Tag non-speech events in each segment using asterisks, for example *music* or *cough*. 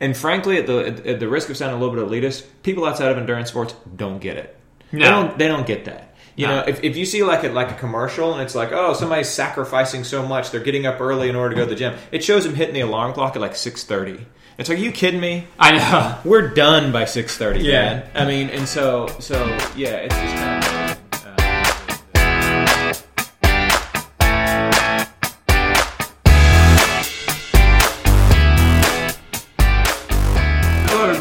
And frankly, at the at the risk of sounding a little bit elitist, people outside of endurance sports don't get it. They No. don't. They don't get that. You No. know, if, if you see like a like a commercial and it's like, oh, somebody's sacrificing so much, they're getting up early in order to go to the gym. It shows them hitting the alarm clock at like six thirty. It's like, are you kidding me? I know. We're done by six thirty. Yeah. man. I mean, and so so yeah, it's just kind of.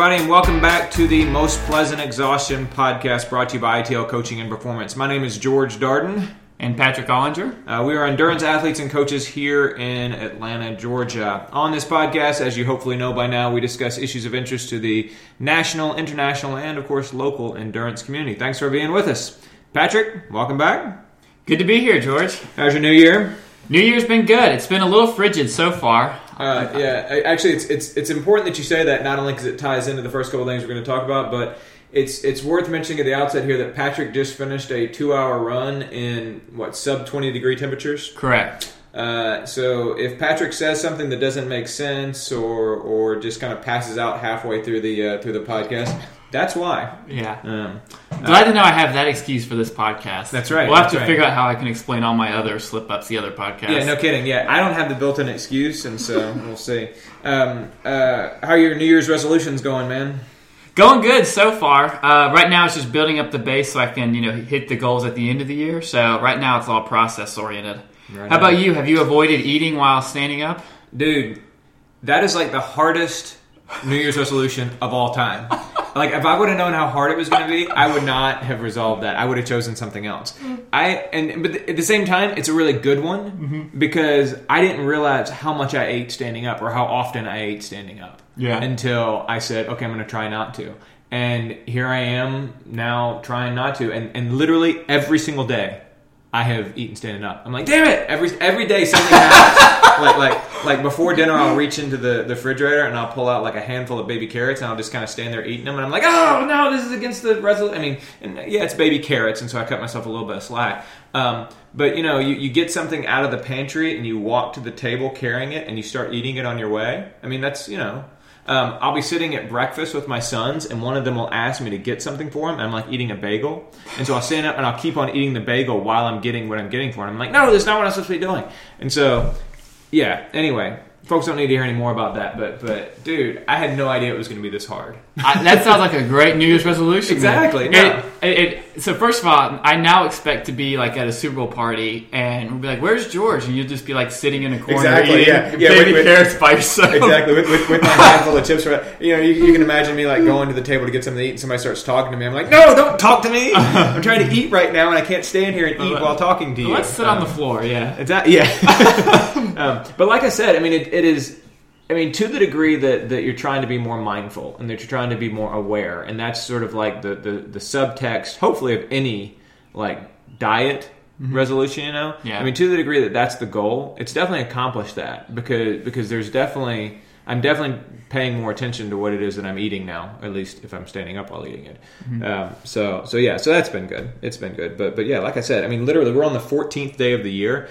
Everybody, and welcome back to the Most Pleasant Exhaustion podcast brought to you by ITL Coaching and Performance. My name is George Darden. And Patrick Ollinger. Uh, we are endurance athletes and coaches here in Atlanta, Georgia. On this podcast, as you hopefully know by now, we discuss issues of interest to the national, international, and of course local endurance community. Thanks for being with us. Patrick, welcome back. Good to be here, George. How's your new year? New Year's been good. It's been a little frigid so far. Uh, yeah, actually, it's, it's it's important that you say that not only because it ties into the first couple things we're going to talk about, but it's it's worth mentioning at the outset here that Patrick just finished a two hour run in what sub twenty degree temperatures. Correct. Uh, so if Patrick says something that doesn't make sense or or just kind of passes out halfway through the uh, through the podcast, that's why. Yeah. Um, Glad to know I have that excuse for this podcast. That's right, We'll have to right. figure out how I can explain all my other slip ups, the other podcasts. yeah, no kidding. Yeah, I don't have the built-in excuse, and so *laughs* we'll see. Um, uh, how are your New Year's resolutions going, man? Going good so far. Uh, right now, it's just building up the base so I can, you know, hit the goals at the end of the year. So right now, it's all process oriented. Right How on. about you? Have you avoided eating while standing up? Dude, that is like the hardest New Year's resolution of all time. *laughs* Like if I would have known how hard it was going to be, I would not have resolved that. I would have chosen something else. Mm-hmm. I and but at the same time, it's a really good one mm-hmm. because I didn't realize how much I ate standing up or how often I ate standing up. Yeah. Until I said, okay, I'm going to try not to. And here I am now trying not to. And and literally every single day I have eaten standing up. I'm like, damn it! Every every day something happens. *laughs* like like like before dinner, I'll reach into the, the refrigerator and I'll pull out like a handful of baby carrots and I'll just kind of stand there eating them. And I'm like, oh no, this is against the resolution. I mean, and yeah, it's baby carrots, and so I cut myself a little bit of slack. Um, but you know, you, you get something out of the pantry and you walk to the table carrying it and you start eating it on your way. I mean, that's you know. Um, I'll be sitting at breakfast with my sons, and one of them will ask me to get something for him. I'm like eating a bagel, and so I'll stand up and I'll keep on eating the bagel while I'm getting what I'm getting for him. I'm like, no, that's not what I'm supposed to be doing. And so, yeah. Anyway, folks don't need to hear any more about that. But, but dude, I had no idea it was going to be this hard. I, that sounds like a great New Year's resolution. Exactly, no. It, it, it- so first of all, I now expect to be like at a Super Bowl party, and we'll be like, "Where's George?" And you'll just be like sitting in a corner Exactly, eating yeah. Yeah, baby with- carrots by yourself. Exactly, with, with, with my handful of chips. You know, you, you can imagine me like going to the table to get something to eat, and somebody starts talking to me. I'm like, no, don't talk to me. I'm trying to eat right now, and I can't stand here and eat while talking to you. Let's sit on Um, the floor. Yeah. That, yeah. *laughs* um, but like I said, I mean, it, it is. I mean, to the degree that, that you're trying to be more mindful and that you're trying to be more aware, and that's sort of like the, the, the subtext, hopefully, of any like diet resolution. You know, Yeah. I mean, to the degree that that's the goal, it's definitely accomplished that because because there's definitely I'm definitely paying more attention to what it is that I'm eating now, at least if I'm standing up while eating it. Um, so so yeah, so that's been good. It's been good, but but yeah, like I said, I mean, literally, we're on the 14th day of the year,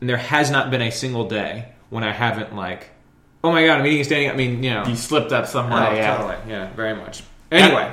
and there has not been a single day when I haven't like, oh my god, I'm eating and standing. I mean, you know, You slipped up somewhere. Oh, yeah. totally. Yeah, very much. Anyway,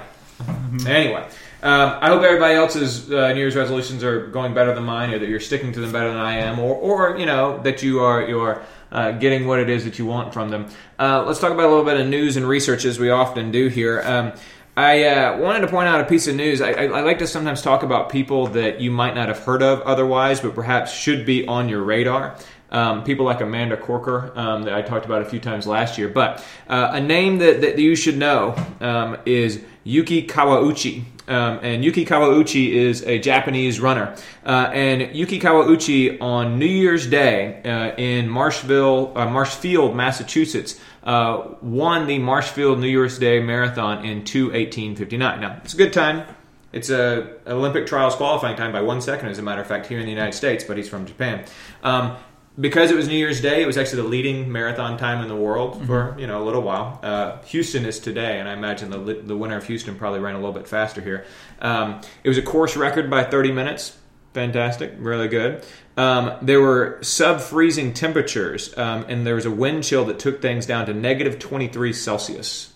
anyway, um, I hope everybody else's uh, New Year's resolutions are going better than mine, or that you're sticking to them better than I am, or, or you know that you are you are uh, getting what it is that you want from them. Uh, let's talk about a little bit of news and research as we often do here. Um, I uh, wanted to point out a piece of news. I, I, I like to sometimes talk about people that you might not have heard of otherwise, but perhaps should be on your radar. Um, people like Amanda Coker um, that I talked about a few times last year. But uh, a name that, that you should know um, is Yuki Kawauchi. Um, and Yuki Kawauchi is a Japanese runner. Uh, and Yuki Kawauchi on New Year's Day uh, in Marshville, uh, Marshfield, Massachusetts, uh, won the Marshfield New Year's Day Marathon in 2:18:59. Now it's a good time. It's a Olympic trials qualifying time by one second, as a matter of fact, here in the United States, but he's from Japan. Um, because it was New Year's Day, it was actually the leading marathon time in the world for you know a little while. Uh, Houston is today, and I imagine the the winner of Houston probably ran a little bit faster here. Um, it was a course record by 30 minutes. Fantastic, really good. Um, there were sub freezing temperatures, um, and there was a wind chill that took things down to negative 23 Celsius.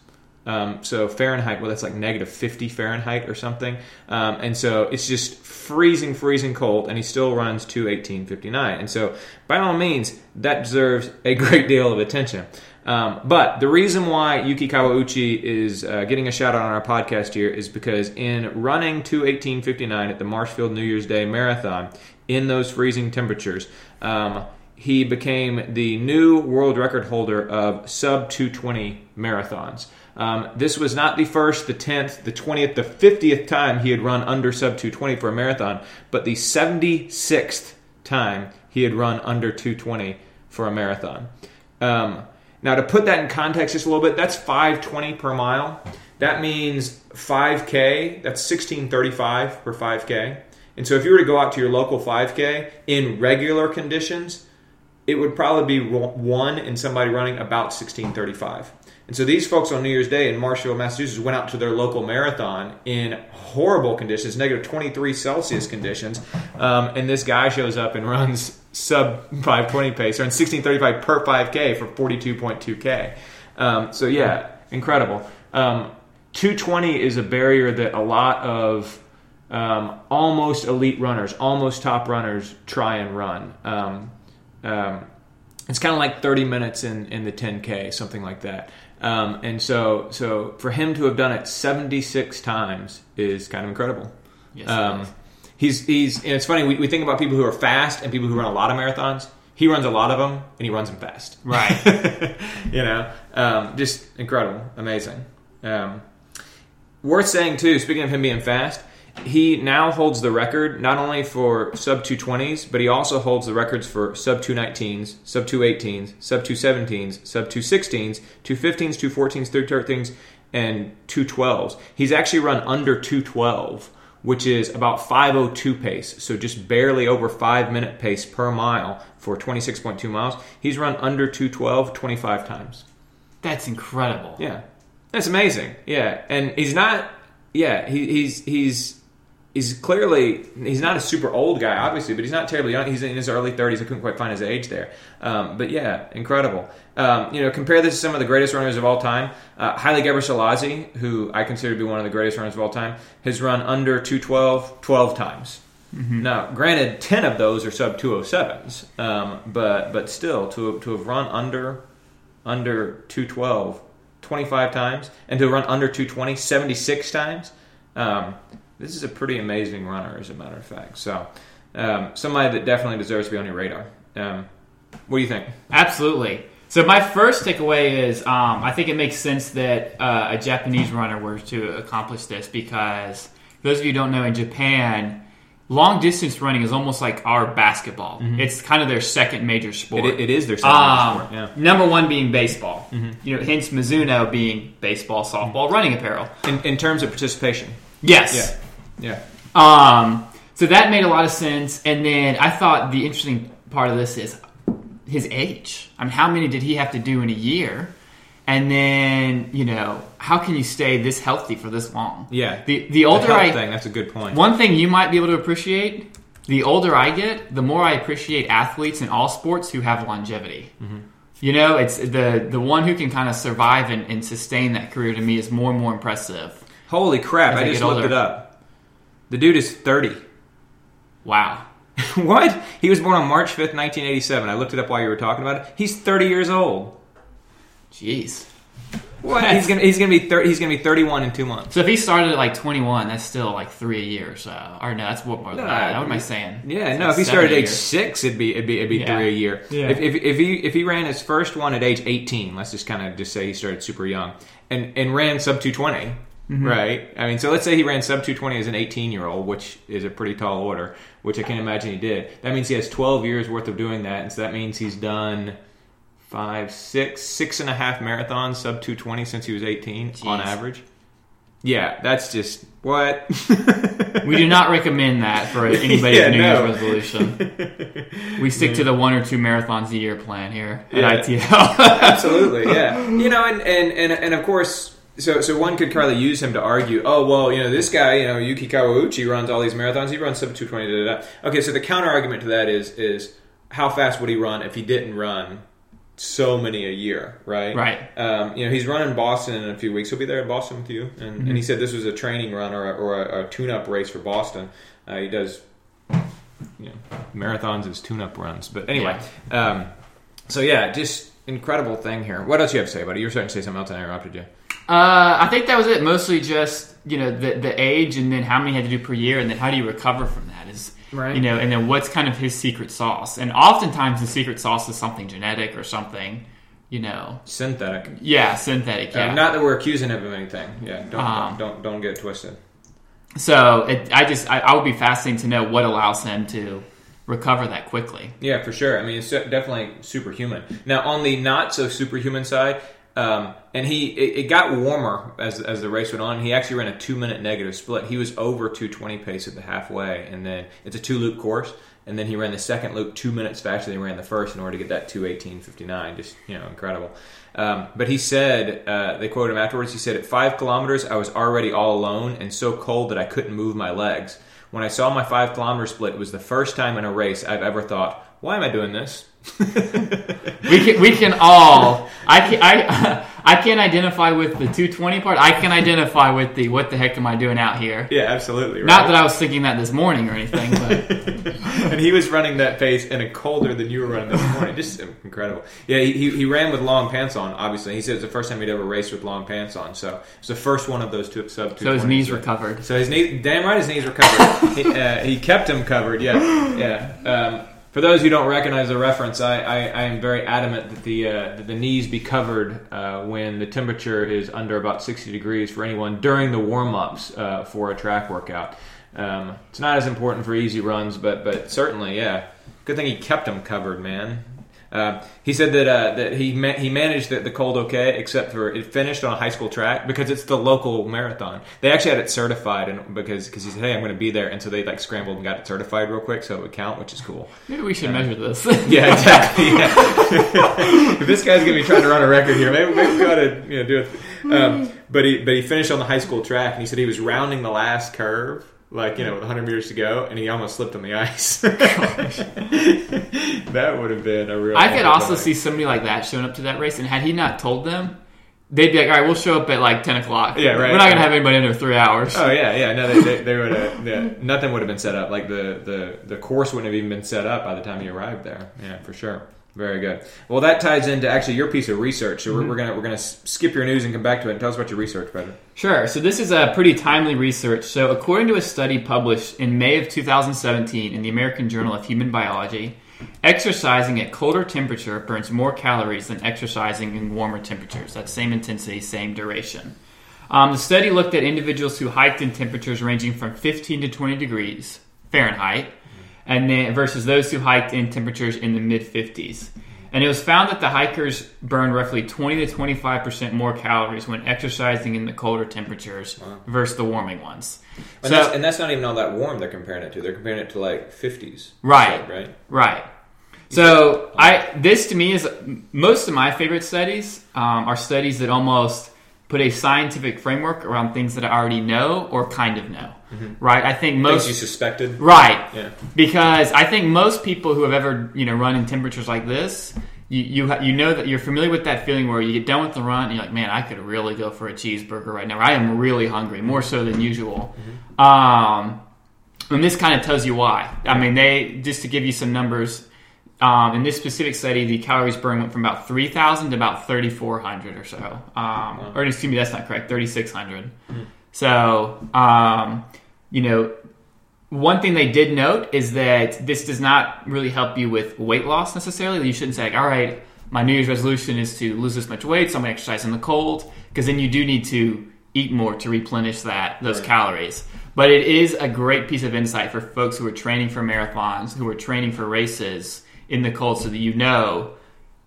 Um, so Fahrenheit, well, that's like negative 50 Fahrenheit or something. Um, and so it's just freezing, freezing cold, and he still runs 218.59. And so, by all means, that deserves a *laughs* great deal of attention. Um, but the reason why Yuki Kawauchi is uh, getting a shout out on our podcast here is because in running 218.59 at the Marshfield New Year's Day Marathon in those freezing temperatures, um, he became the new world record holder of sub 220 marathons. Um, this was not the first, the 10th, the 20th, the 50th time he had run under sub 220 for a marathon, but the 76th time he had run under 220 for a marathon. Um, now, to put that in context just a little bit, that's 520 per mile. That means 5K, that's 1635 per 5K. And so if you were to go out to your local 5K in regular conditions, it would probably be one in somebody running about 1635. And so these folks on New Year's Day in Marshfield, Massachusetts, went out to their local marathon in horrible conditions, negative 23 Celsius conditions. Um, and this guy shows up and *laughs* runs sub 520 pace, or in 1635 per 5K for 42.2K. Um, so, yeah, incredible. Um, 220 is a barrier that a lot of um, almost elite runners, almost top runners, try and run. Um, um, it's kind of like 30 minutes in, in the 10K, something like that. Um, and so, so for him to have done it 76 times is kind of incredible. Yes, Um, he's he's. And it's funny. We, we think about people who are fast and people who run a lot of marathons. He runs a lot of them, and he runs them fast. Right. *laughs* you know, um, just incredible, amazing. Um, worth saying too. Speaking of him being fast, he now holds the record not only for sub 220s, but he also holds the records for sub 219s, sub 218s, sub 217s, sub 216s, 215s, 214s, 213s, and 212s. He's actually run under 212, which is about 502 pace, so just barely over 5 minute pace per mile for 26.2 miles. He's run under 212 25 times. That's incredible. Yeah, that's amazing. Yeah, and he's not. Yeah, he, he's he's he's clearly he's not a super old guy, obviously, but he's not terribly young. He's in his early thirties. I couldn't quite find his age there, um, but yeah, incredible. Um, you know, compare this to some of the greatest runners of all time. Uh, Haile Gebrselassie, who I consider to be one of the greatest runners of all time, has run under 212 12 times. Now, granted, ten of those are sub 207s, um, but but still, to to have run under under 212 25 times and to run under 220 76 times um, this is a pretty amazing runner as a matter of fact so um, somebody that definitely deserves to be on your radar um, what do you think Absolutely. So my first takeaway is um, I think it makes sense that uh, a Japanese runner were to accomplish this because for those of you who don't know in Japan, long distance running is almost like our basketball. It's kind of their second major sport. it, it is their second Um, sport yeah Number one being baseball. You know, hence Mizuno being baseball, softball, running apparel. in, in terms of participation Yes. yeah yeah Um, so that made a lot of sense. And then I thought the interesting part of this is his age. I mean, how many did he have to do in a year? And then, you know, how can you stay this healthy for this long? yeah The the older health I thing that's a good point. point one thing you might be able to appreciate, the older I get, the more I appreciate athletes in all sports who have longevity. Mm-hmm. You know, it's the the one who can kind of survive and, and sustain that career to me is more and more impressive. holy crap i I just looked it up the dude is 30 Wow. *laughs* what he was born on march 5th 1987 i looked it up while you were talking about it he's 30 years old Jeez. What? *laughs* he's gonna he's gonna be thir- he's gonna be 31 in two months. So if he started at like 21, that's still like three a year. So, or no, that's what more than No, that. What am I saying? Yeah, It's no. like If he started at age six, it'd be it'd be it'd be Yeah. three a year. Yeah. If, if if he if he ran his first one at age 18, let's just kind of just say he started super young and and ran sub 220. Mm-hmm. Right. I mean, so let's say he ran sub 220 as an 18 year old, which is a pretty tall order, which I can't imagine he did. That means he has 12 years worth of doing that, and so that means he's done five, six, six and a half marathons sub 220 since he was 18 on average. Yeah, that's just what. We do not recommend that for *laughs* anybody's Yeah, New no. Year's resolution. We stick to the one or two marathons a year plan here at Yeah. ITL. *laughs* Absolutely, yeah. You know, and, and, and, and of course, so so one could probably use him to argue. Oh well, you know this guy, you know Yuki Kawauchi runs all these marathons. He runs sub two twenty. Da, da, da. Okay, so the counter argument to that is is how fast would he run if he didn't run so many a year, right? Right. Um, you know, he's running Boston in a few weeks. He'll be there in Boston with you, and, and he said this was a training run or a, or a, a tune-up race for Boston. Uh, he does, you know, marathons as tune-up runs. But anyway, um, so yeah, just incredible thing here. What else you have to say about it? You were starting to say something else, and I interrupted you. Uh, I think that was it. Mostly just you know the the age, and then how many had to do per year, and then how do you recover from that? Is Right. You know, and then what's kind of his secret sauce? And oftentimes the secret sauce is something genetic or something. You know, Synthetic. yeah, synthetic. Uh, Yeah. not that we're accusing him of anything. Yeah, don't Um, don't, don't don't get it twisted. so it, I just I, I would be fascinated to know what allows him to recover that quickly. Yeah, for sure. I mean, it's definitely superhuman. Now, on the not so superhuman side, um, and he it, it got warmer as as the race went on. He actually ran a two minute negative split. He was over two twenty pace at the halfway, and then it's a two loop course. And then he ran the second loop two minutes faster than he ran the first in order to get that two eighteen fifty nine. Just you know, incredible. Um, but he said uh, they quoted him afterwards. He said, "At five kilometers, I was already all alone and so cold that I couldn't move my legs." When I saw my five kilometer split, it was the first time in a race I've ever thought, "Why am I doing this?" *laughs* We can we can all I can, I *laughs* I can't identify with the 220 part. I can identify with the what the heck am I doing out here? Yeah, absolutely. Right? Not that I was thinking that this morning or anything, but *laughs* and he was running that pace in a colder than you were running this morning. Just incredible. Yeah, he, he, ran with long pants on. Obviously, he said it's the first time he'd ever raced with long pants on. So it's the first one of those two sub. so his 220s. knees recovered. So his knee, damn right, his knees were covered. he, uh, he kept them covered. Yeah, yeah. Um, for those who don't recognize the reference, I, I, I am very adamant that the uh, that the knees be covered uh, when the temperature is under about sixty degrees for anyone during the warm ups uh, for a track workout. Um, it's not as important for easy runs, but but certainly, yeah. Good thing he kept them covered, man. Uh, he said that uh, that he ma- he managed the, the cold okay, except for it finished on a high school track because it's the local marathon. They actually had it certified, and because because he said, "Hey, I'm going to be there," and so they like scrambled and got it certified real quick so it would count, which is cool. Maybe we should measure this. *laughs* Yeah, exactly. Yeah. if *laughs* this guy's going to be trying to run a record here, maybe, maybe we ought to you know do it. Um, but he but he finished on the high school track, and he said he was rounding the last curve. Like you know, with 100 meters to go, and he almost slipped on the ice. *laughs* that would have been a real. I could also see somebody like that showing up to that race, and had he not told them, they'd be like, "All right, we'll show up at like 10 o'clock. Yeah, right. We're not going to have anybody in there three hours." Oh yeah, yeah. No, they, they, they would have. Yeah, nothing would have been set up. Like the, the the course wouldn't have even been set up by the time he arrived there. Yeah, for sure. Very good. Well, that ties into actually your piece of research. So we're, we're gonna we're gonna skip your news and come back to it. And tell us about your research, brother. Sure. So this is a pretty timely research. So according to a study published in May of 2017 in the American Journal of Human Biology, exercising at colder temperature burns more calories than exercising in warmer temperatures. That's same intensity, same duration. Um, the study looked at individuals who hiked in temperatures ranging from 15 to 20 degrees Fahrenheit, and then versus those who hiked in temperatures in the mid 50s. And it was found that the hikers burned roughly 20 to 25 percent more calories when exercising in the colder temperatures versus the warming ones. And, So- that's, and that's not even all that warm. They're comparing it to. They're comparing it to like 50s. Right. Right. Right. So I this to me is most of my favorite studies um, are studies that almost put a scientific framework around things that I already know or kind of know. Right. I think Things most you suspected. Right. Yeah. Because I think most people who have ever you know run in temperatures like this, you you, ha- you know that you're familiar with that feeling where you get done with the run and you're like, man, I could really go for a cheeseburger right now. I am really hungry, more so than usual. Um, and this kind of tells you why. I mean, they just to give you some numbers. Um, in this specific study, the calories burned went from about 3,000 to about 3,400 or so. Um, Or excuse me, that's not correct, 3,600. So, um, you know, one thing they did note is that this does not really help you with weight loss necessarily. You shouldn't say, like, all right, my New Year's resolution is to lose this much weight, so I'm going to exercise in the cold, because then you do need to eat more to replenish that those Right. calories. But it is a great piece of insight for folks who are training for marathons, who are training for races in the cold, so that you know,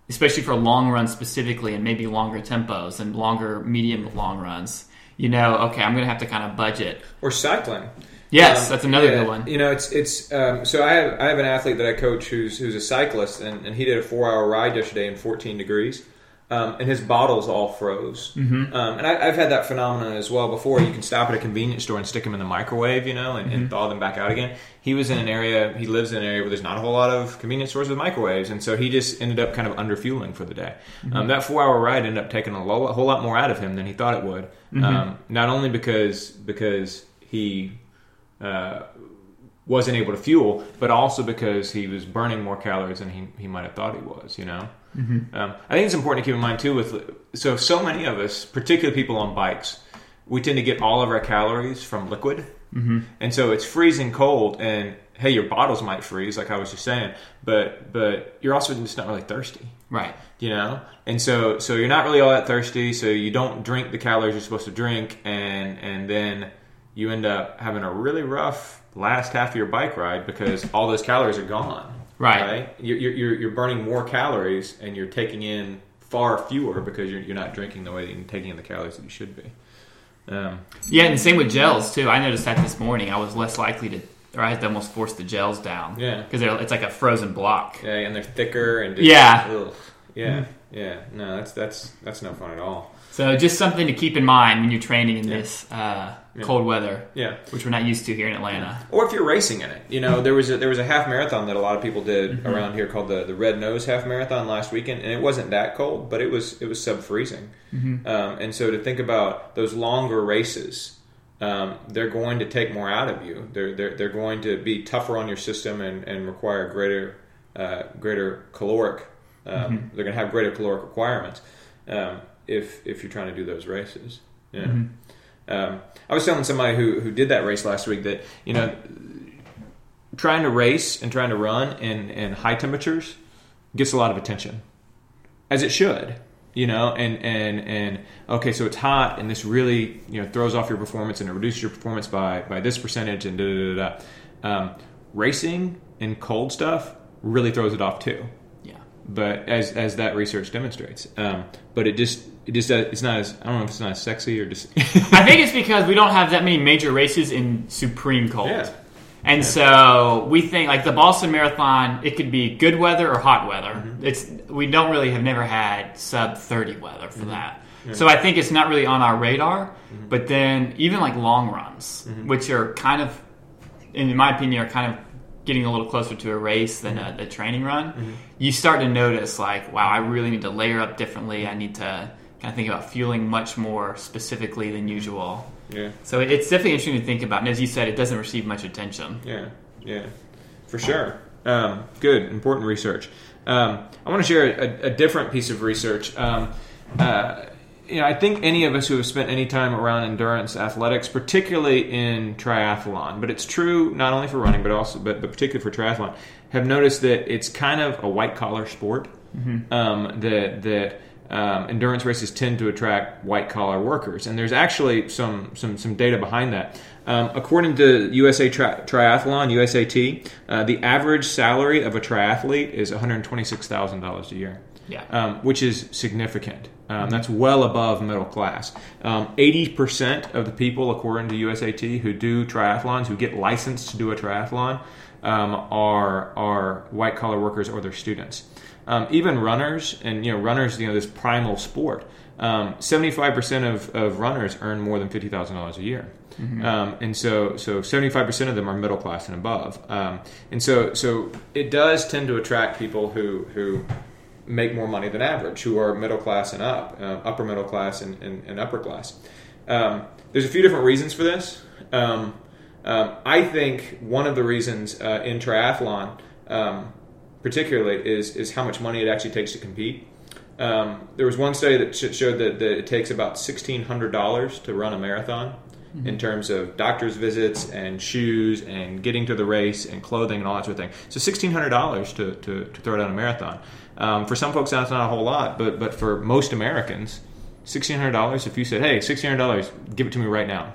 especially for long runs specifically, and maybe longer tempos and longer medium long runs. You know, okay, I'm going to have to kind of budget. Or cycling. Yes, Um, that's another yeah, good one. You know, it's it's. Um, so I have I have an athlete that I coach who's who's a cyclist, and, and he did a four hour ride yesterday in 14 degrees. Um, and his bottles all froze. Mm-hmm. Um, and I, have had that phenomenon as well before. You can stop at a convenience store and stick them in the microwave, you know, and, mm-hmm. and, thaw them back out again. He was in an area, he lives in an area where there's not a whole lot of convenience stores with microwaves, and so he just ended up kind of under fueling for the day. Mm-hmm. Um, that four hour ride ended up taking a, lo- a, whole lot more out of him than he thought it would. Mm-hmm. Um, not only because because he uh, wasn't able to fuel, but also because he was burning more calories than he, he might have thought he was, you know? Mm-hmm. Um, I think it's important to keep in mind too. With so so many of us, particularly people on bikes, we tend to get all of our calories from liquid, mm-hmm. and so it's freezing cold. And hey, your bottles might freeze, like I was just saying, but but you're also just not really thirsty, right? You know, and so so you're not really all that thirsty, so you don't drink the calories you're supposed to drink, and and then you end up having a really rough last half of your bike ride because all those calories are gone. Right. right? You're, you're, you're burning more calories and you're taking in far fewer because you're, you're not drinking the way that you're taking in the calories that you should be. Um, yeah, and the same with gels too. I noticed that this morning. I was less likely to, or I had to almost force the gels down. Yeah, because it's like a frozen block. Yeah, and they're thicker and just, yeah, ugh. yeah, mm-hmm. yeah. No, that's that's that's no fun at all. So just something to keep in mind when you're training in yeah. this uh, yeah. cold weather, yeah, which we're not used to here in Atlanta. Or if you're racing in it, you know, there was a, there was a half marathon that a lot of people did mm-hmm. around here called the the Red Nose Half Marathon last weekend, and it wasn't that cold, but it was it was sub freezing. Mm-hmm. Um, and so to think about those longer races. Um, they're going to take more out of you. They're, they're, they're going to be tougher on your system and, and require greater uh, greater caloric. Um, mm-hmm. They're going to have greater caloric requirements. Um, if if you're trying to do those races. Yeah. Mm-hmm. Um, I was telling somebody who who did that race last week that you know trying to race and trying to run in in high temperatures gets a lot of attention, as it should. You know, and and and okay, so it's hot, and this really you know throws off your performance and it reduces your performance by by this percentage, and da da da da. Um, racing in cold stuff really throws it off too Yeah. but as as that research demonstrates. Um, but it just it just uh, it's not as I don't know if it's not as sexy or just. *laughs* I think it's because we don't have that many major races in supreme cold. Yeah. And yeah. so we think like the Boston Marathon, it could be good weather or hot weather. Mm-hmm. It's we don't really have never had sub thirty weather for mm-hmm. that. Yeah. So I think it's not really on our radar. Mm-hmm. But then even like long runs, mm-hmm. which are kind of, in my opinion, are kind of getting a little closer to a race than a, a training run, mm-hmm. you start to notice like, wow, I really need to layer up differently. I need to kind of think about fueling much more specifically than usual. Yeah. So it's definitely interesting to think about. And as you said, it doesn't receive much attention. Yeah. Yeah. For sure. Um, good. Important research. Um, I want to share a, a, different piece of research. Um, uh, you know, I think any of us who have spent any time around endurance athletics, particularly in triathlon, but it's true not only for running, but also, but, but particularly for triathlon, have noticed that it's kind of a white collar sport. Mm-hmm. Um, that that um, endurance races tend to attract white collar workers, and there's actually some some some data behind that. Um, according to USA tri- Triathlon (USAT), uh, the average salary of a triathlete is one hundred twenty six thousand dollars a year. Yeah, um, which is significant. Um, that's well above middle class. Um, eighty percent of the people, according to USAT, who do triathlons, who get licensed to do a triathlon, um, are are white collar workers or their students. Um, even runners, and you know, runners, you know, this primal sport. Um, seventy-five percent of, of runners earn more than fifty thousand dollars a year. Mm-hmm. Um, and so, so 75% of them are middle class and above. Um, and so, so it does tend to attract people who, who make more money than average, who are middle class and up, uh, upper middle class and, and, and upper class. Um, there's a few different reasons for this. Um, um, I think one of the reasons uh, in triathlon, um, particularly, is is how much money it actually takes to compete. Um, there was one study that showed that, that it takes about sixteen hundred dollars to run a marathon. Mm-hmm. in terms of doctor's visits and shoes and getting to the race and clothing and all that sort of thing. So sixteen hundred dollars to, to, to throw down a marathon. Um, for some folks, that's not a whole lot, but but for most Americans, sixteen hundred dollars. If you said, "Hey, sixteen hundred dollars, give it to me right now,"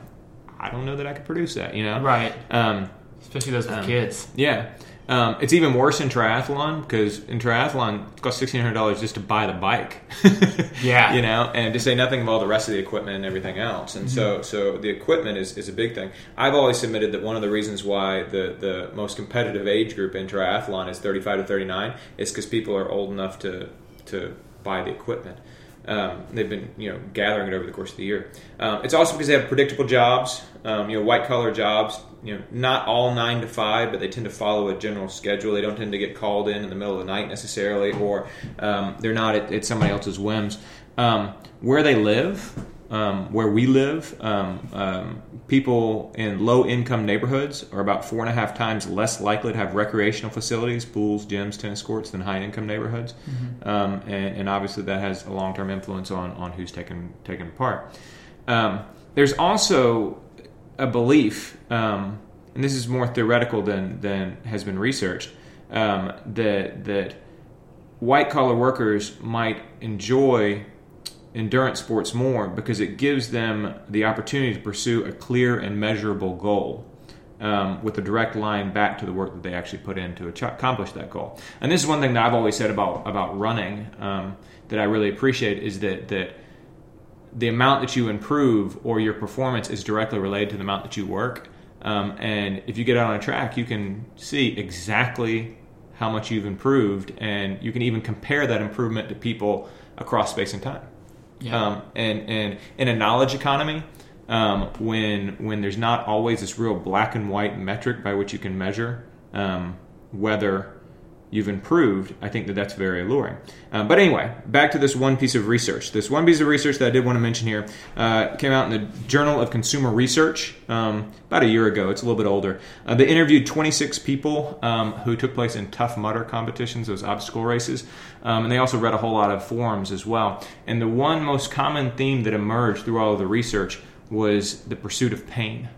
I don't know that I could produce that. You know, right? Um, Especially those with um, kids. Yeah. Um, it's even worse in triathlon because in triathlon it costs sixteen hundred dollars just to buy the bike. *laughs* yeah, you know, and to say nothing of all the rest of the equipment and everything else. And mm-hmm. so, so the equipment is, is a big thing. I've always submitted that one of the reasons why the the most competitive age group in triathlon is thirty five to thirty nine is because people are old enough to to buy the equipment. Um, they've been you know gathering it over the course of the year. Um, it's also because they have predictable jobs, um, you know, white collar jobs. You know, not all nine to five, but they tend to follow a general schedule. They don't tend to get called in in the middle of the night necessarily, or um, they're not at, at, somebody else's whims. Um, where they live, um, where we live, um, um, people in low income neighborhoods are about four and a half times less likely to have recreational facilities, pools, gyms, tennis courts, than high income neighborhoods. Mm-hmm. Um, and, and, obviously, that has a long term influence on, on who's taken, taken part. Um, there's also a belief, um, and this is more theoretical than, than has been researched, that, that white collar workers might enjoy endurance sports more because it gives them the opportunity to pursue a clear and measurable goal um, with a direct line back to the work that they actually put in to accomplish that goal. And this is one thing that I've always said about about running um, that I really appreciate is that that the amount that you improve or your performance is directly related to the amount that you work. Um, and if you get out on a track, you can see exactly how much you've improved, and you can even compare that improvement to people across space and time. Yeah. Um, and and in a knowledge economy, um, when when there's not always this real black and white metric by which you can measure um, whether you've improved, I think that that's very alluring. Um, but anyway, back to this one piece of research. This one piece of research that I did want to mention here uh, came out in the Journal of Consumer Research um, about a year ago. It's a little bit older. Uh, they interviewed 26 people um, who took place in Tough Mudder competitions, those obstacle races, um, and they also read a whole lot of forums as well. And the one most common theme that emerged through all of the research was the pursuit of pain.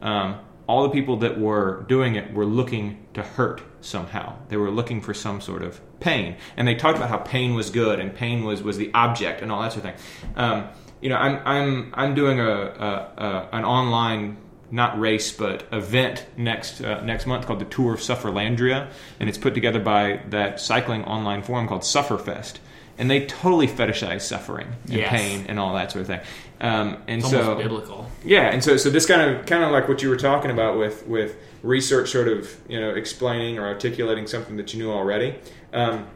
Um, all the people that were doing it were looking to hurt somehow. They were looking for some sort of pain, and they talked about how pain was good and pain was was the object and all that sort of thing. Um, you know, I'm I'm I'm doing a, a, a, an online not race but event next uh, next month called the Tour of Sufferlandria, and it's put together by that cycling online forum called Sufferfest and they totally fetishize suffering and yes. pain and all that sort of thing. Um, and it's so biblical. Yeah, and so so this kind of kind of like what you were talking about with with research, sort of you know explaining or articulating something that you knew already. Um,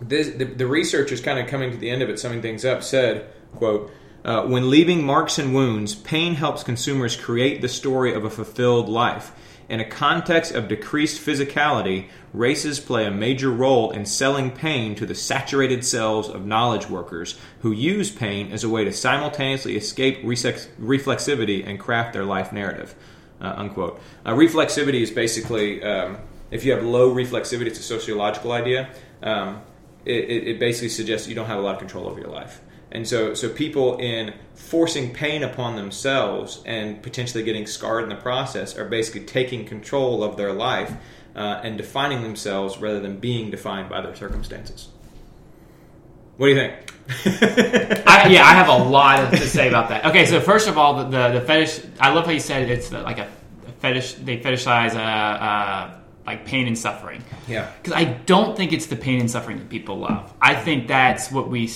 this, the, the research is kind of coming to the end of it, summing things up. Said quote. Uh, when leaving marks and wounds, pain helps consumers create the story of a fulfilled life. In a context of decreased physicality, races play a major role in selling pain to the saturated cells of knowledge workers who use pain as a way to simultaneously escape reflexivity and craft their life narrative. Uh, unquote. Uh, reflexivity is basically, um, if you have low reflexivity, it's a sociological idea. Um, it, it basically suggests you don't have a lot of control over your life. And so, so people in forcing pain upon themselves and potentially getting scarred in the process are basically taking control of their life uh, and defining themselves rather than being defined by their circumstances. What do you think? *laughs* I, yeah, I have a lot to say about that. Okay, so first of all, the, the, the fetish. I love how you said it's like a, fetish. They fetishize a, a like pain and suffering. Yeah. Because I don't think it's the pain and suffering that people love. I think that's what we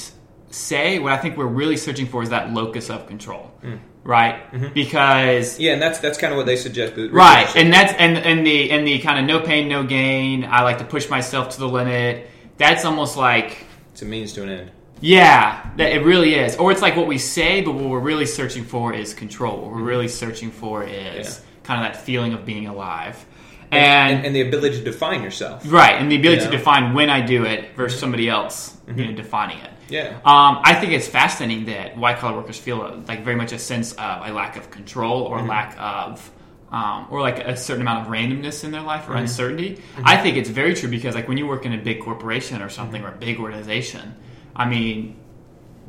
say, what I think we're really searching for is that locus of control. Mm. Right, mm-hmm. because yeah, and that's that's kind of what they suggest. Right, and that's and and the and the kind of no pain, no gain. I like to push myself to the limit. That's almost like it's a means to an end. Yeah, that it really is. Or it's like what we say, but what we're really searching for is control. What we're mm-hmm. really searching for is yeah. kind of that feeling of being alive. And, and, and, the ability to define yourself. Right, and the ability you know? to define when I do it versus somebody else mm-hmm. you know, defining it. Yeah. Um, I think it's fascinating that white collar workers feel a, like very much a sense of a lack of control or mm-hmm. lack of. Um, or like a certain amount of randomness in their life or mm-hmm. uncertainty. Mm-hmm. I think it's very true because like when you work in a big corporation or something mm-hmm. or a big organization, I mean,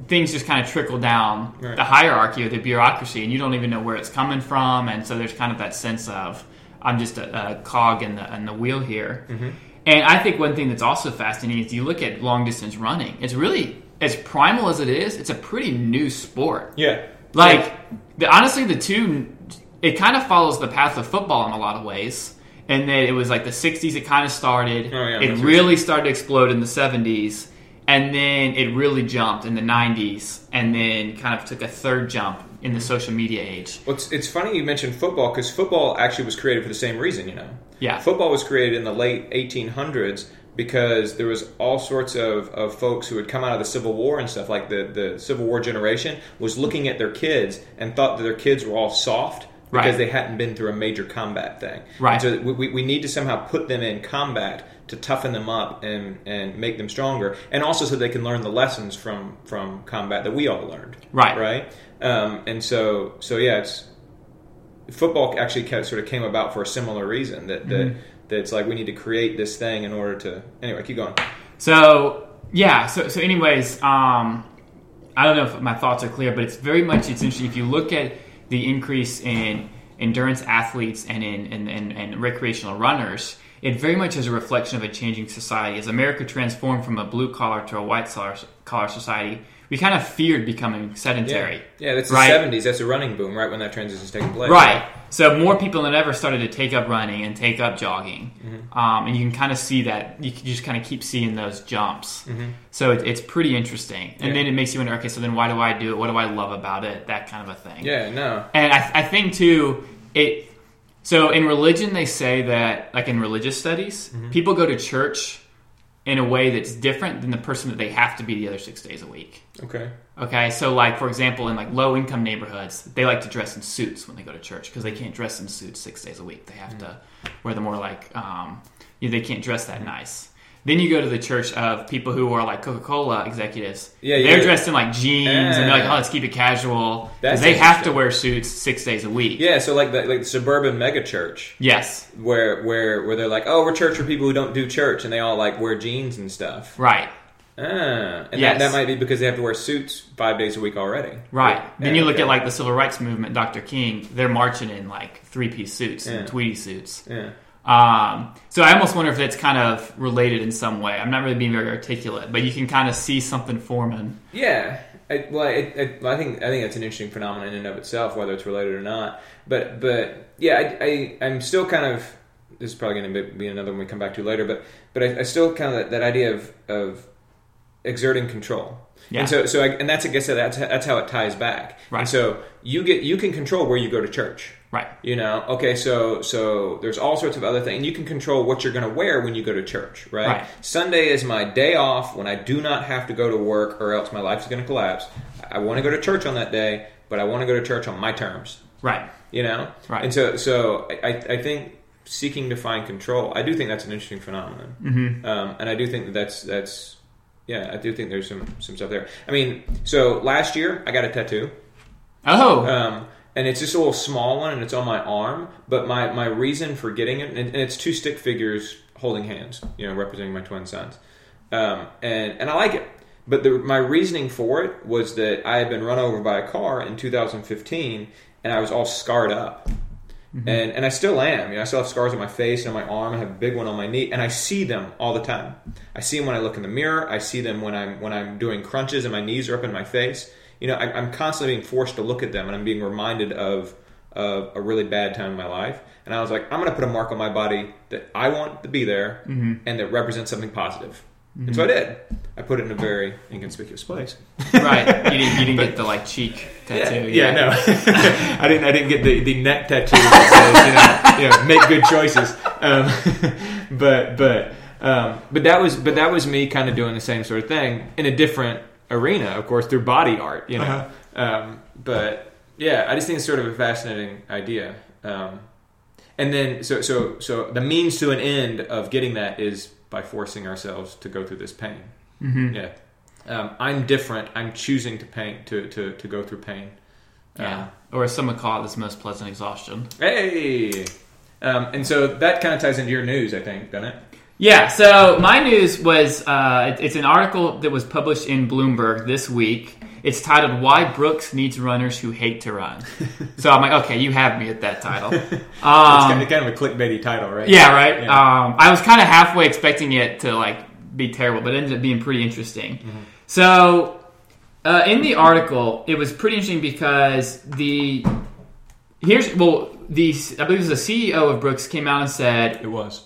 things just kind of trickle down right. the hierarchy or the bureaucracy, and you don't even know where it's coming from, and so there's kind of that sense of I'm just a, a cog in the in the wheel here. Mm-hmm. And I think one thing that's also fascinating is you look at long distance running. It's really as primal as it is, it's a pretty new sport. Yeah. Like, the, honestly, the two, it kind of follows the path of football in a lot of ways. And then it was like the 60s, it kind of started. Oh, yeah, it really started to explode in the 70s. And then it really jumped in the 90s. And then kind of took a third jump in the social media age. Well, it's, it's funny you mentioned football because football actually was created for the same reason, you know. Yeah. Football was created in the late 1800s because there was all sorts of, of folks who had come out of the Civil War and stuff like the, the Civil War generation was looking at their kids and thought that their kids were all soft because Right. they hadn't been through a major combat thing. Right. And so we, we- need to somehow put them in combat to toughen them up and, and make them stronger, and also so they can learn the lessons from, from combat that we all learned. Right. Right. Um, and so so yeah, it's football actually sort of came about for a similar reason that that, Mm-hmm. That it's like we need to create this thing in order to anyway keep going. So yeah, so so anyways, um, I don't know if my thoughts are clear, but it's very much it's interesting if you look at the increase in endurance athletes and in and, and, and recreational runners. It very much is a reflection of a changing society. As America transformed from a blue collar to a white collar society, we kind of feared becoming sedentary. Yeah, that's Right. the seventies. That's a running boom, right when that transition's taking place. Right. So more people than ever started to take up running and take up jogging, Mm-hmm. um, and you can kind of see that. You can just kind of keep seeing those jumps. So it, it's pretty interesting, and Mm-hmm. Yeah. then it makes you wonder. Okay, so then why do I do it? What do I love about it? That kind of a thing. Yeah. No. And I, I think too, it. So in religion, they say that, like in religious studies, Mm-hmm. people go to church in a way that's different than the person that they have to be the other six days a week. Okay. Okay, so like for example, in like low income neighborhoods, they like to dress in suits when they go to church because they can't dress in suits six days a week. They have to wear the more like um, you know, they can't dress that nice. Then you go to the church of people who are like Coca Cola executives. Yeah, yeah. they're dressed in like jeans and they're like, oh, let's keep it casual That's they have to wear suits six days a week. Yeah. So like the like the suburban mega church Yes, where where where they're like, oh, we're church for people who don't do church, and they all like wear jeans and stuff. right, Ah, and Yes. that, that might be because they have to wear suits five days a week already. right. then you look okay. at like the civil rights movement, Dr. King. They're marching in like three piece suits Yeah. and tweedy suits. Yeah. Um, so I almost wonder if that's kind of related in some way. I'm not really being very articulate, but you can kind of see something forming. Yeah. I, well, it, it, well, I think I think that's an interesting phenomenon in and of itself, whether it's related or not. But but yeah, I, I I'm still kind of this is probably going to be another one we come back to later. But but I, I still kind of that, that idea of of exerting control. Yeah. And so so I, and that's I guess that's that's how it ties back. Right. And so you get you can control where you go to church. Right. You know, okay, so so there's all sorts of other things. And you can control what you're going to wear when you go to church, right? Right. Sunday is my day off when I do not have to go to work, or else my life is going to collapse. I want to go to church on that day, but I want to go to church on my terms. Right. You know, Right. And so, so I, I think seeking to find control, I do think that's an interesting phenomenon, mm-hmm. um, and I do think that that's that's yeah, I do think there's some some stuff there. I mean, so last year I got a tattoo. Oh. Um, and it's just a little small one, and it's on my arm. But my, my reason for getting it, and, and it's two stick figures holding hands, you know, representing my twin sons. Um, and and I like it. But the, my reasoning for it was that I had been run over by a car in 2015, and I was all scarred up. And and I still am. You know, I still have scars on my face and on my arm. I have a big one on my knee, and I see them all the time. I see them when I look in the mirror. I see them when I'm when I'm doing crunches and my knees are up in my face. You know, I, I'm constantly being forced to look at them, and I'm being reminded of of a really bad time in my life. And I was like, I'm going to put a mark on my body that I want to be there, and that represents something positive. And so I did. I put it in a very inconspicuous place. *laughs* right. You didn't, you didn't get the like cheek tattoo. Yeah, no, *laughs* I didn't. I didn't get the, the neck tattoo that says you know, you know make good choices. Um, *laughs* but but um, but that was but that was me kind of doing the same sort of thing in a different arena, of course, through body art. You know, Uh-huh. um, but yeah, I just think it's sort of a fascinating idea. Um, and then so so so the means to an end of getting that is by forcing ourselves to go through this pain. Mm-hmm. Yeah. Um, I'm different. I'm choosing to pain to, to, to go through pain. Yeah. Or as some would call it, this most pleasant exhaustion. Hey, um, and so that kind of ties into your news, I think, doesn't it? Yeah, so my news was uh, it's an article that was published in Bloomberg this week. It's titled "Why Brooks Needs Runners Who Hate to Run." *laughs* so I'm like, okay, you have me at that title. *laughs* it's Um, kind of, kind of a clickbaity title, right? yeah, right. Yeah. Um, I was kind of halfway expecting it to like be terrible, but it ended up being pretty interesting. Mm-hmm. So uh, in the article, it was pretty interesting because the here's well the I believe it was the CEO of Brooks came out and said it was.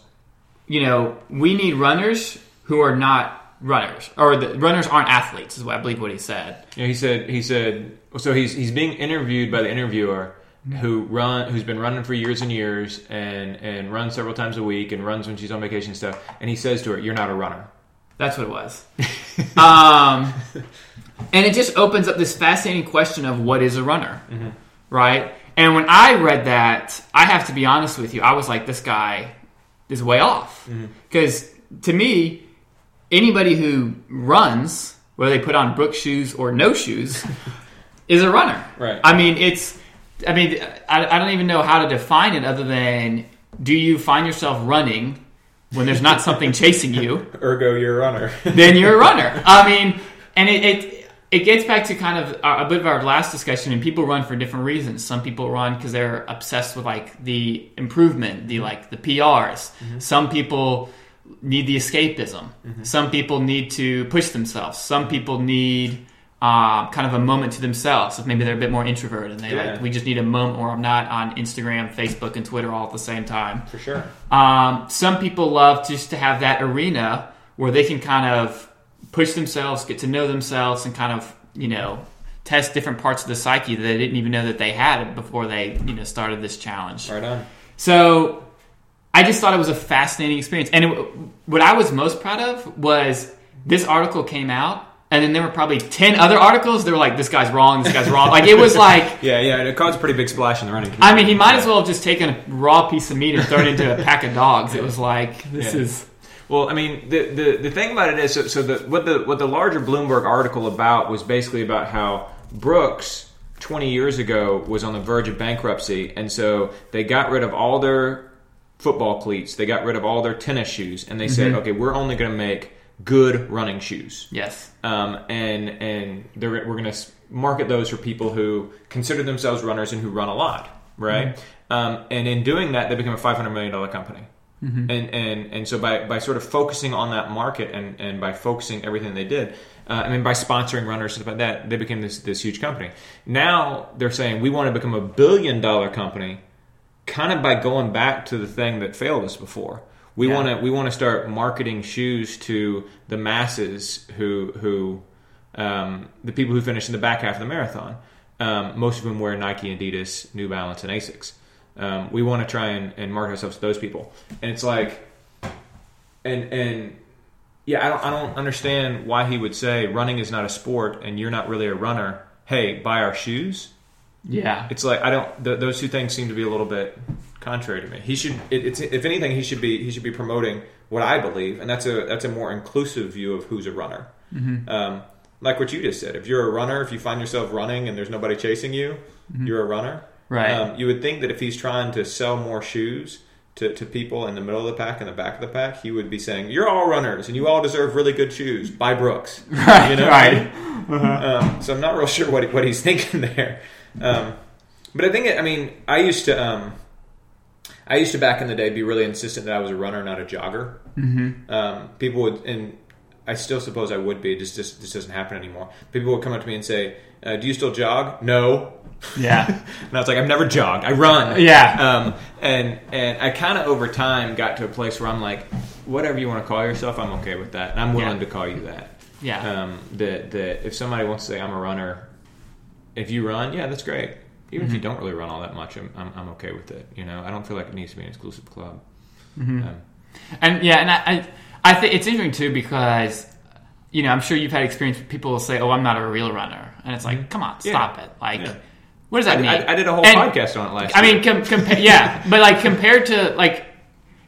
You know, we need runners who are not runners, or the runners aren't athletes, is what I believe what he said. Yeah, he said. He said. So he's he's being interviewed by the interviewer, who run who's been running for years and years and and runs several times a week and runs when she's on vacation and stuff and he says to her you're not a runner That's what it was. *laughs* um, and it just opens up this fascinating question of what is a runner, right? And when I read that, I have to be honest with you, I was like, this guy is way off. Mm-hmm. Because to me, anybody who runs, whether they put on Brooks shoes or no shoes, *laughs* is a runner. Right. I mean, it's. I mean, I, I don't even know how to define it other than do you find yourself running when there's not something *laughs* chasing you? ergo you're a runner then you're a runner. *laughs* I mean, and it, it it gets back to kind of a, bit of our last discussion. And people run for different reasons. Some people run because they're obsessed with like the improvement, the like the PRs. Some people need the escapism. Some people need to push themselves. Some people need. Uh, kind of a moment to themselves. If maybe they're a bit more introverted and they Yeah. like, we just need a moment where I'm not on Instagram, Facebook, and Twitter all at the same time. for sure Um, some people love just to have that arena where they can kind of push themselves, get to know themselves, and kind of you know test different parts of the psyche that they didn't even know that they had before they you know started this challenge. right on So I just thought it was a fascinating experience, and it, what I was most proud of was this article came out. And then there were probably ten other articles. They were like, "This guy's wrong. This guy's wrong." Like it was like, *laughs* yeah yeah it caused a pretty big splash in the running community I mean, he might as well have just taken a raw piece of meat and thrown it into a pack of dogs. It was like, this Yeah. is Well, I mean, the, the, the thing about it is, so, so the, what the what the larger Bloomberg article about was basically about how Brooks 20 years ago was on the verge of bankruptcy, and so they got rid of all their football cleats, they got rid of all their tennis shoes, and they said, okay, we're only going to make good running shoes, yes. um, and and they're, we're going to market those for people who consider themselves runners and who run a lot, right? Um, and in doing that, they became a 500 million dollar company. And, and and so by, by sort of focusing on that market and, and by focusing everything they did, uh, I mean by sponsoring runners and stuff like that, they became this this huge company. Now they're saying we want to become a billion dollar company, kind of by going back to the thing that failed us before. We Yeah. want to we want to start marketing shoes to the masses who who um, the people who finish in the back half of the marathon. Um, most of them wear Nike, Adidas, New Balance, and Asics. Um, we want to try and, and market ourselves to those people, and it's like, and and yeah, I don't I don't understand why he would say running is not a sport and you're not really a runner. Hey, buy our shoes. Yeah. It's like I don't. Th- those two things seem to be a little bit contrary to me. He should, it, it's if anything, he should be he should be promoting what I believe, and that's a that's a more inclusive view of who's a runner. Um, like what you just said, if you're a runner, if you find yourself running and there's nobody chasing you, you're a runner. Right. Um, you would think that if he's trying to sell more shoes to, to people in the middle of the pack and the back of the pack, he would be saying, "You're all runners, and you all deserve really good shoes. Buy Brooks." *laughs* Right, You know? right. *laughs* Um, so I'm not real sure what he, what he's *laughs* thinking there. Um, but I think it, I mean I used to um, I used to back in the day be really insistent that I was a runner, not a jogger. Mm-hmm. Um, people would and I still suppose I would be. It just, just this doesn't happen anymore. People would come up to me and say, uh, "Do you still jog?" No. Yeah. *laughs* And I was like, I've never jogged. I run. Yeah. Um, and and I kind of over time got to a place where I'm like, whatever you want to call yourself, I'm okay with that, and I'm willing Yeah. to call you that. Yeah. Um, that that if somebody wants to say I'm a runner, if you run, yeah, that's great. Even Mm-hmm. if you don't really run all that much, I'm, I'm I'm okay with it. You know, I don't feel like it needs to be an exclusive club. Mm-hmm. Um, And yeah, and I, I, I think it's interesting too because, you know, I'm sure you've had experience. with People will say, "Oh, I'm not a real runner," and it's like, come on, Mm-hmm. Yeah. stop it. Like, Yeah. what does that I, mean? I, I did a whole And- podcast on it last. I year. mean, com- compa- yeah, *laughs* but like compared to like,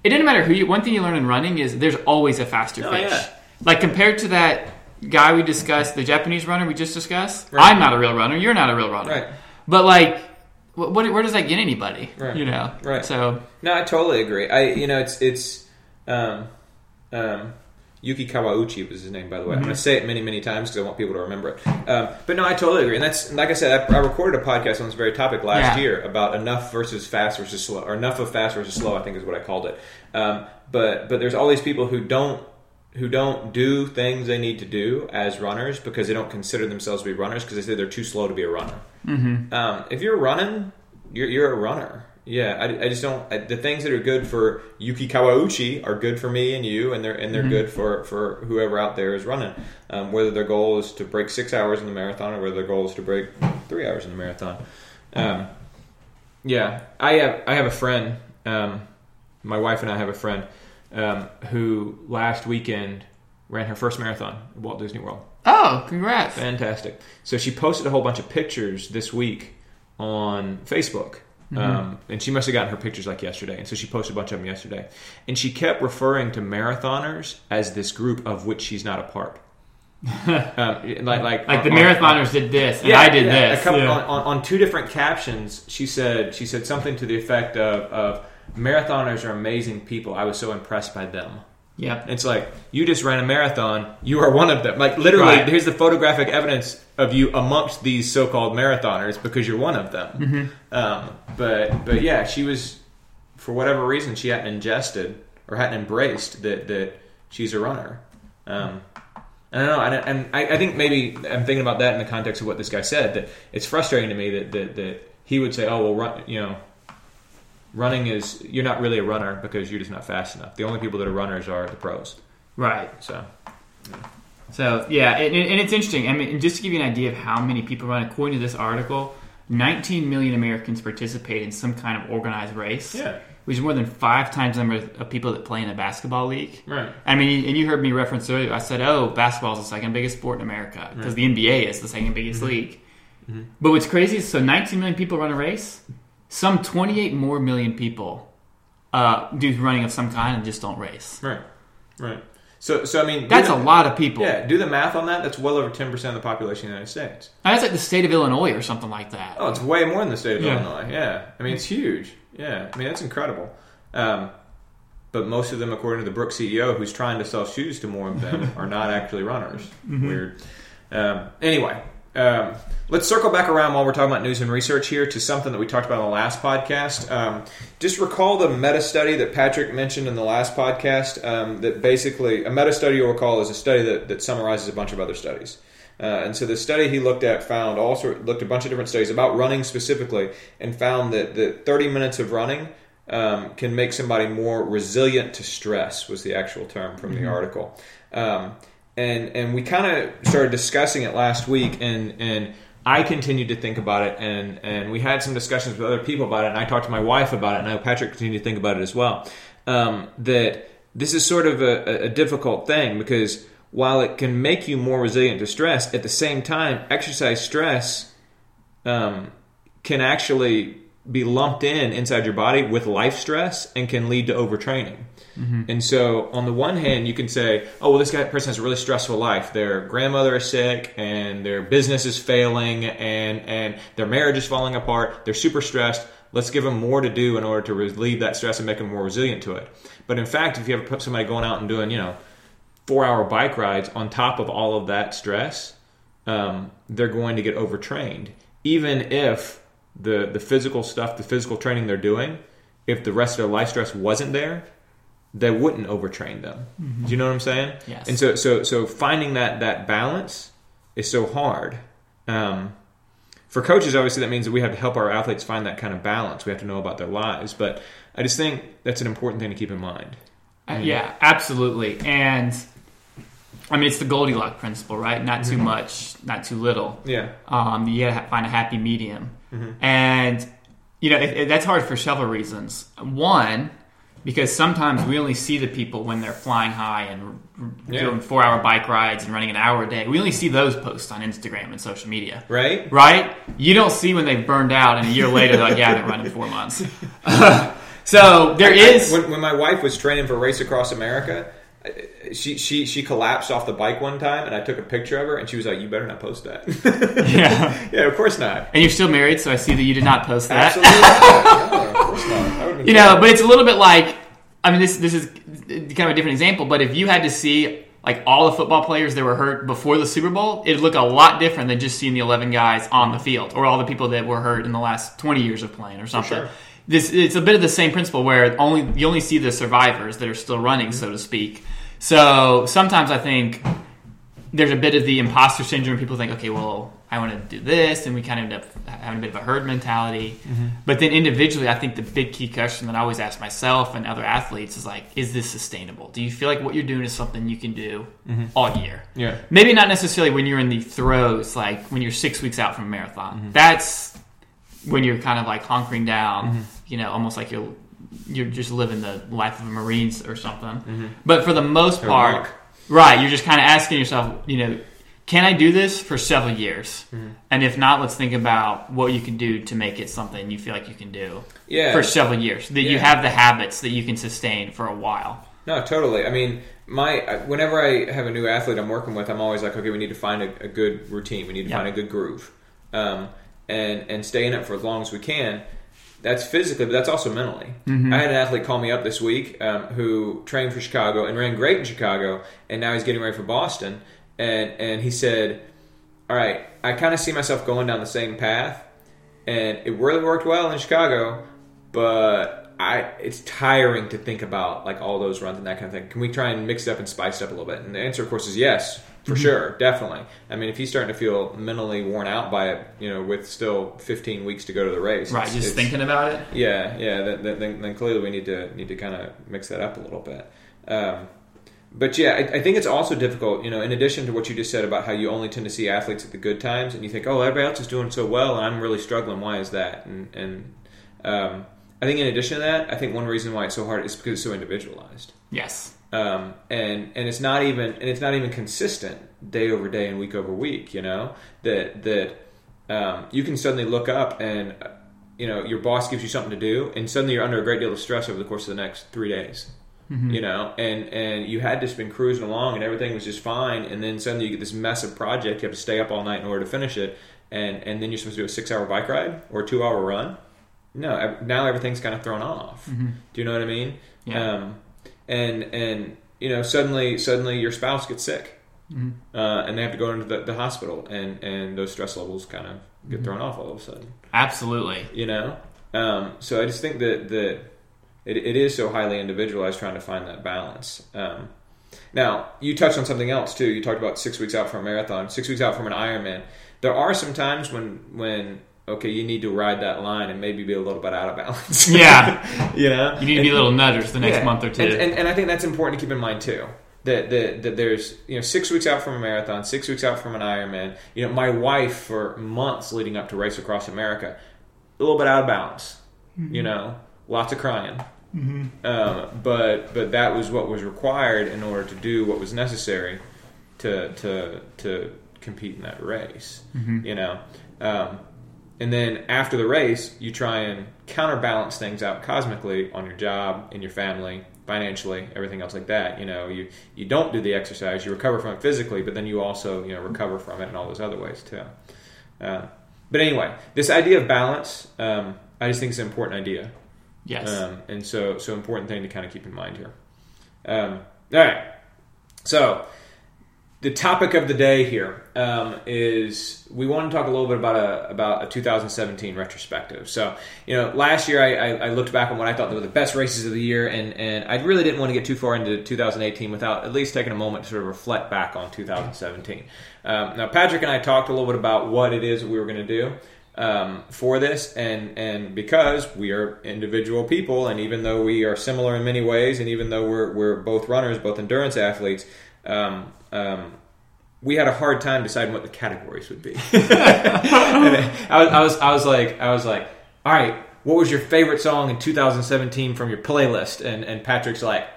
it didn't matter who you. One thing you learn in running is there's always a faster Oh, fish. yeah. Like compared to that guy we discussed, the Japanese runner we just discussed. Right. I'm not a real runner. You're not a real runner. Right. But like, what, what where does that get anybody? Right. You know. Right. So No, I totally agree. I you know it's it's um, um, Yuki Kawauchi was his name by the way. I'm going to say it many many times because I want people to remember it. Um, but no, I totally agree. And that's like I said, I, I recorded a podcast on this very topic last Yeah. year about enough versus fast versus slow, or enough of fast versus slow. I think is what I called it. Um, but but there's all these people who don't who don't do things they need to do as runners because they don't consider themselves to be runners because they say they're too slow to be a runner. Mm-hmm. Um, if you're running, you're, you're a runner. Yeah, I, I just don't. I, the things that are good for Yuki Kawauchi are good for me and you, and they're and they're good for, for whoever out there is running. Um, whether their goal is to break six hours in the marathon or whether their goal is to break three hours in the marathon. Um, Yeah, I have I have a friend. Um, my wife and I have a friend um, who last weekend ran her first marathon at Walt Disney World. Oh, congrats! Fantastic. So she posted a whole bunch of pictures this week on Facebook. Um, and she must have gotten her pictures like yesterday. And so she posted a bunch of them yesterday. And she kept referring to marathoners as this group of which she's not a part. *laughs* um, like, like, Like the on- marathoners did this, and I did yeah, this. Couple, Yeah. on, on, on two different captions, she said she said something to the effect of, of marathoners are amazing people. I was so impressed by them. Yep. It's like you just ran a marathon. You are one of them. Like literally, Right. here's the photographic evidence of you amongst these so-called marathoners because you're one of them. Mm-hmm. Um, but but yeah, she was for whatever reason she hadn't ingested or hadn't embraced that that she's a runner. Um, I don't know, and, and I, I think maybe I'm thinking about that in the context of what this guy said. That it's frustrating to me that that, that he would say, "Oh well, run," you know. Running is you're not really a runner because you're just not fast enough. The only people that are runners are the pros. Right. So So yeah, and, and it's interesting. I mean, just to give you an idea of how many people run, according to this article, 19 million Americans participate in some kind of organized race. Yeah. Which is more than five times the number of people that play in a basketball league. Right. I mean, and you heard me reference earlier. I said, "Oh, basketball is the second biggest sport in America because the NBA is the second biggest mm-hmm. league." Mm-hmm. But what's crazy is, so 19 million people run a race. Some 28 more million people uh, do running of some kind and just don't race. Right. Right. So so I mean That's the- a lot of people. Yeah, do the math on that. That's well over ten percent of the population of the United States. And that's like the state of Illinois or something like that. Oh, it's way more than the state of Yeah. Illinois. Yeah, I mean it's huge. Yeah, I mean that's incredible. Um, but most of them, according to the Brooks CEO, who's trying to sell shoes to more of them, *laughs* are not actually runners. Weird. Um, anyway, um, let's circle back around while we're talking about news and research here to something that we talked about in the last podcast. Um, just recall the meta study that Patrick mentioned in the last podcast. Um, that basically, a meta study you'll recall is a study that, that summarizes a bunch of other studies. Uh, and so the study he looked at found all sort looked at a bunch of different studies about running specifically, and found that that 30 minutes of running um, can make somebody more resilient to stress was the actual term from the article. Um, and and we kind of started discussing it last week, and and I continued to think about it, and and we had some discussions with other people about it, and I talked to my wife about it, and I Patrick continued to think about it as well. Um, that this is sort of a, a difficult thing because while it can make you more resilient to stress, at the same time, exercise stress um, can actually be lumped in inside your body with life stress and can lead to overtraining. And so, on the one hand, you can say, "Oh, well, this guy person has a really stressful life. Their grandmother is sick, and their business is failing, and and their marriage is falling apart. They're super stressed. Let's give them more to do in order to relieve that stress and make them more resilient to it." But in fact, if you have put somebody going out and doing, you know, four-hour bike rides on top of all of that stress, um, they're going to get overtrained, even if the the physical stuff, the physical training they're doing, if the rest of their life stress wasn't there, they wouldn't overtrain them. Do you know what I'm saying? Yes. And so so so finding that that balance is so hard. Um, for coaches, obviously, that means that we have to help our athletes find that kind of balance. We have to know about their lives, but I just think that's an important thing to keep in mind. Uh, yeah, absolutely. And I mean, it's the Goldilocks principle, right? Not too much, not too little. Yeah. Um, you gotta find a happy medium, Mm-hmm. and you know it, it- that's hard for several reasons. One, because sometimes we only see the people when they're flying high and r- Yeah. doing four-hour bike rides and running an hour a day. We only see those posts on Instagram and social media, Right? right? You don't see when they've burned out, and a year later they're like, "Yeah, I've been running four months." *laughs* so there I- is. when, when my wife was training for Race Across America, I- she she she collapsed off the bike one time, and I took a picture of her, and she was like, "You better not post that." *laughs* yeah. *laughs* yeah, of course not. And you're still married, so I see that you did not post that. Absolutely *laughs* of course not. You know, but it's a little bit like I mean this this is kind of a different example, but if you had to see like all the football players that were hurt before the Super Bowl, it'd look a lot different than just seeing the 11 guys on the field or all the people that were hurt in the last 20 years of playing or something. sure. This it's a bit of the same principle where only you only see the survivors that are still running, so to speak. So sometimes I think there's a bit of the imposter syndrome. People think, okay, well, I want to do this, and we kind of end up having a bit of a herd mentality. Mm-hmm. But then individually, I think the big key question that I always ask myself and other athletes is like, is this sustainable? Do you feel like what you're doing is something you can do mm-hmm. all year? Yeah. Maybe not necessarily when you're in the throes, like when you're six weeks out from a marathon. Mm-hmm. That's when you're kind of like hunkering down, Mm-hmm. you know, almost like you're you're just living the life of a Marines or something. Mm-hmm. But for the most part, right, you're just kind of asking yourself, you know, can I do this for several years? Mm-hmm. And if not, let's think about what you can do to make it something you feel like you can do Yeah. for several years. That you have the habits that you can sustain for a while. No, totally. I mean, my whenever I have a new athlete I'm working with, I'm always like, okay, we need to find a, a good routine. We need to Yeah. find a good groove, um, and and stay in it for as long as we can. That's physically, but that's also mentally. I had an athlete call me up this week um, who trained for Chicago and ran great in Chicago, and now he's getting ready for Boston. And and he said, "All right, I kind of see myself going down the same path, and it really worked well in Chicago, but I it's tiring to think about like all those runs and that kind of thing. Can we try and mix it up and spice it up a little bit? And the answer, of course, is yes, for sure, definitely. I mean, if he's starting to feel mentally worn out by it, you know, with still 15 weeks to go to the race, Right, just thinking about it. yeah, yeah. Then, then- then, then clearly we need to need to kind of mix that up a little bit. Um, but yeah, I, I think it's also difficult. You know, in addition to what you just said about how you only tend to see athletes at the good times, and you think, oh, everybody else is doing so well, and I'm really struggling. Why is that? And and um, I think in addition to that, I think one reason why it's so hard is because it's so individualized. Yes. Um, and and it's not even and it's not even consistent day over day and week over week. You know that that um, you can suddenly look up and you know your boss gives you something to do, and suddenly you're under a great deal of stress over the course of the next three days. You know, and and you had just been cruising along, and everything was just fine, and then suddenly you get this massive project. You have to stay up all night in order to finish it, and and then you're supposed to do a six hour bike ride or a two hour run. No, now everything's kind of thrown off. Do you know what I mean? Yeah. Um, and and you know suddenly suddenly your spouse gets sick, uh, and they have to go into the, the hospital, and and those stress levels kind of get thrown off all of a sudden. Absolutely. You know, um, so I just think that that it, it is so highly individualized trying to find that balance. Um, now you touched on something else too. You talked about six weeks out from a marathon, six weeks out from an Ironman. There are some times when when okay you need to ride that line and maybe be a little bit out of balance. *laughs* Yeah. *laughs* you know, You need to be a little nudgers the next yeah. month or two. And, and, and I think that's important to keep in mind too. That, that that there's you know six weeks out from a marathon, six weeks out from an Ironman. You know, my wife for months leading up to Race Across America, a little bit out of balance. You know, lots of crying. Um, but but that was what was required in order to do what was necessary to to to compete in that race. You know, um, and then after the race, you try and counterbalance things out cosmically on your job, in your family, financially, everything else like that. You know, you you don't do the exercise, you recover from it physically, but then you also you know recover from it in all those other ways too. Uh, but anyway, this idea of balance, um, I just think is an important idea. yes. Um, and so, so important thing to kind of keep in mind here. Um, all right. So, the topic of the day here um, is we want to talk a little bit about a about a 2017 retrospective. So, you know, last year I, I, I looked back on what I thought were the best races of the year, and and I really didn't want to get too far into 2018 without at least taking a moment to sort of reflect back on 2017. Um, now, Patrick and I talked a little bit about what it is that we were going to do um, for this, and and because we are individual people, and even though we are similar in many ways, and even though we're we're both runners, both endurance athletes, um, um, we had a hard time deciding what the categories would be. *laughs* I was, I was I was like I was like, all right, what was your favorite song in 2017 from your playlist? And and Patrick's like.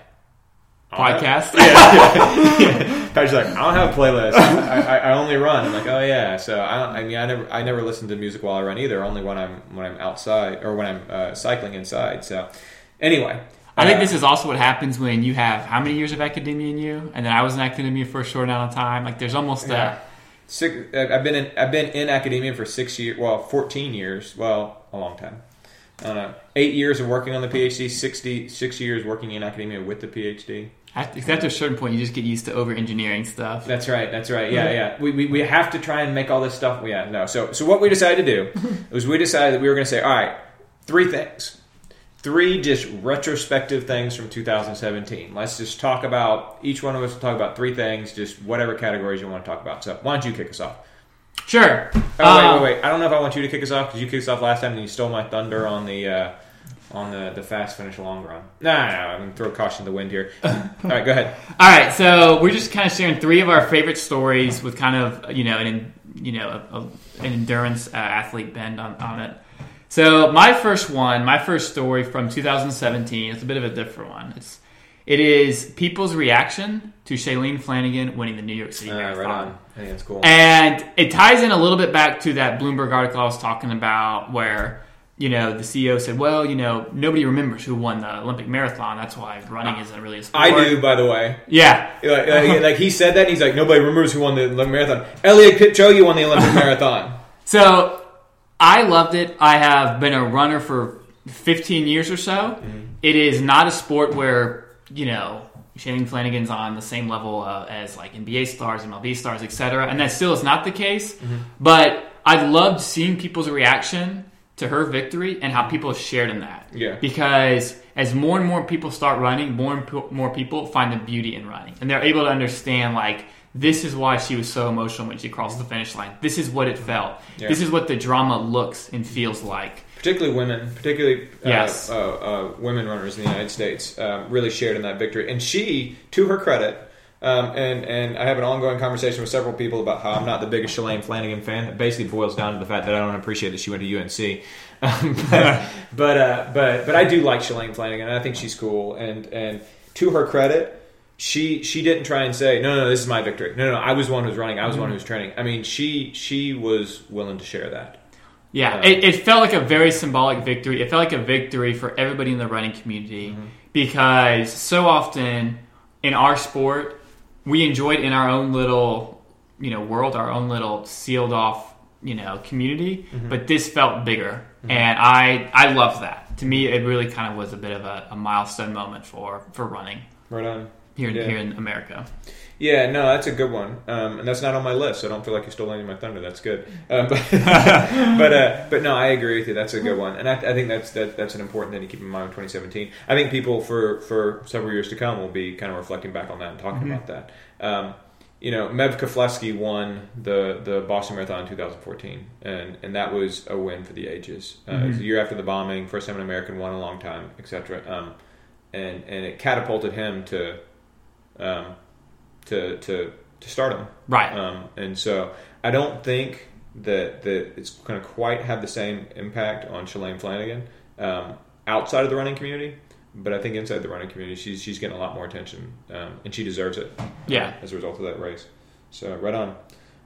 "I don't Podcast. *laughs* yeah. *laughs* Patrick's like, I don't have a playlist. I, I, I only run. I'm like, oh yeah. So I, don't, I mean, I never, I never listen to music while I run either. Only when I'm when I'm outside or when I'm uh, cycling inside. So anyway, I think uh, this is also what happens when you have how many years of academia in you, and then I was in academia for a short amount of time. Like there's almost Yeah. Six, uh, I've been in I've been in academia for six years. Well, fourteen years. Well, a long time. Know. Eight years of working on the PhD. 60, six years working in academia with the PhD. a after a certain point, you just get used to over engineering stuff. That's right. That's right. Yeah, yeah. We, we, we have to try and make all this stuff. Yeah, no. So so what we decided to do *laughs* was we decided that we were going to say, all right, three things, three just retrospective things from 2017. Let's just talk about each one of us will talk about three things, just whatever categories you want to talk about. So why don't you kick us off? Sure. Oh Um, wait, wait, wait! I don't know if I want you to kick us off because you kicked us off last time and you stole my thunder on the uh, on the, the fast finish long run. Nah, nah, nah, I'm gonna throw caution to the wind here. *laughs* All right, go ahead. All right, so we're just kind of sharing three of our favorite stories with kind of you know an you know a, a, an endurance uh, athlete bend on, on it. So my first one, my first story from 2017, it's a bit of a different one. It's it is people's reaction to Shalane Flanagan winning the New York City Uh, Marathon. right on. I think that's cool. And it ties in a little bit back to that Bloomberg article I was talking about where, you know, the CEO said, well, you know, nobody remembers who won the Olympic marathon. That's why running isn't really a sport. I do, by the way. Yeah. Like, like, *laughs* like he said that, and he's like, nobody remembers who won the Olympic marathon. Eliud Kipchoge won the Olympic *laughs* marathon. So I loved it. I have been a runner for 15 years or so. Mm-hmm. It is not a sport where, you know, Shalane Flanagan's on the same level uh, as like NBA stars, MLB stars, etc. And that still is not the case. Mm-hmm. But I loved seeing people's reaction to her victory and how people shared in that. Yeah. Because as more and more people start running, more and more people find the beauty in running, and they're able to understand like this is why she was so emotional when she crossed the finish line. This is what it felt. Yeah. This is what the drama looks and feels like. particularly women, particularly uh, Yes. uh, uh, women runners in the United States, um, really shared in that victory. And she, to her credit, um, and and I have an ongoing conversation with several people about how I'm not the biggest Shalane Flanagan fan. It basically boils down to the fact that I don't appreciate that she went to UNC. Um, *laughs* but but, uh, but but I do like Shalane Flanagan. and I think she's cool. And and to her credit. She she didn't try and say no no this is my victory no no I was the one who was running I was the one who was training I mean she she was willing to share that Yeah, Yeah. it, it felt like a very symbolic victory. It felt like a victory for everybody in the running community Mm-hmm. because so often in our sport, we enjoyed in our own little, you know, world, our own little sealed off, you know, community. Mm-hmm. But this felt bigger, and I I love that. To me, it really kind of was a bit of a, a milestone moment for for running right on here in, Yeah. here in America. Yeah, no, that's a good one, um, and that's not on my list. So I don't feel like you stole any of my thunder. That's good, *laughs* um, but *laughs* but, uh, but no, I agree with you. That's a good one, and I, I think that's that, that's an important thing to keep in mind in 2017. I think people for for several years to come will be kind of reflecting back on that and talking about that. Um, you know, Meb Keflezighi won the the Boston Marathon in 2014, and and that was a win for the ages. Uh, It was a year after the bombing, first time an American won a long time, etc. Um, and and it catapulted him to um, to to to stardom. Right. Um, and so I don't think that that it's going to quite have the same impact on Shalane Flanagan um, outside of the running community. But I think inside the running community, she's she's getting a lot more attention, um, and she deserves it. uh, Yeah. as a result of that race. So right on.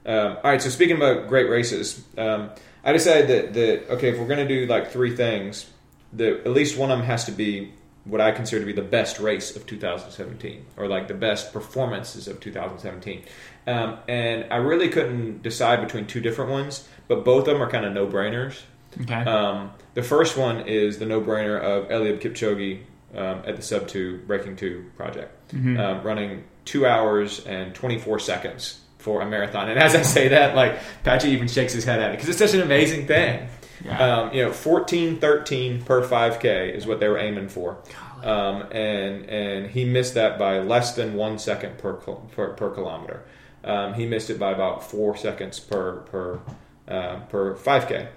Um, all right. So speaking about great races, um, I decided that that okay, if we're going to do like three things, that at least one of them has to be what I consider to be the best race of 2017, or like the best performances of 2017. Um, and I really couldn't decide between two different ones, but both of them are kind of no brainers. Okay. Um, the first one is the no-brainer of Eliud Kipchoge um, at the Sub Two Breaking Two project, Mm-hmm. um, running two hours and 24 seconds for a marathon. And as I say that, like Patchy even shakes his head at it because it's such an amazing thing. Yeah. Um, you know, 14, 13 per 5K is what they were aiming for, um, and and he missed that by less than one second per per, per kilometer. Um, he missed it by about four seconds per per uh, per 5K.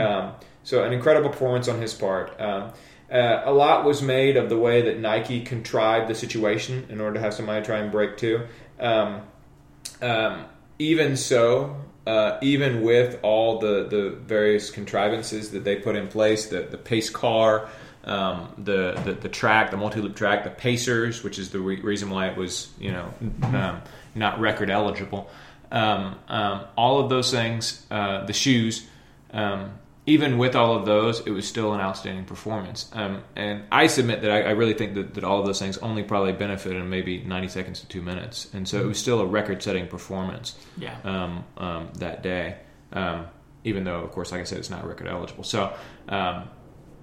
Um, so an incredible performance on his part. Um, uh, a lot was made of the way that Nike contrived the situation in order to have somebody try and break two. Um, um, even so, uh, even with all the, the various contrivances that they put in place, the, the pace car, um, the, the the track, the multi loop track, the pacers, which is the re- reason why it was you know um, not record eligible. Um, um, all of those things, uh, the shoes, um, even with all of those, it was still an outstanding performance. Um, and I submit that I, I really think that, that all of those things only probably benefited in maybe 90 seconds to two minutes. And so it was still a record setting performance yeah. um, um, that day, um, even though, of course, like I said, it's not record eligible. So um,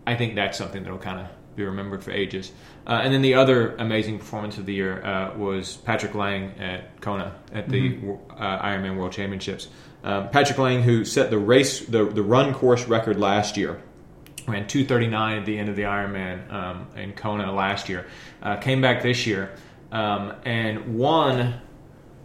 I think that's something that will kind of be remembered for ages. Uh, and then the other amazing performance of the year uh, was Patrick Lange at Kona at the uh, Ironman World Championships. Um, Patrick Lange, who set the race, the, the run course record last year, ran 239 at the end of the Ironman um, in Kona last year, uh, came back this year um, and won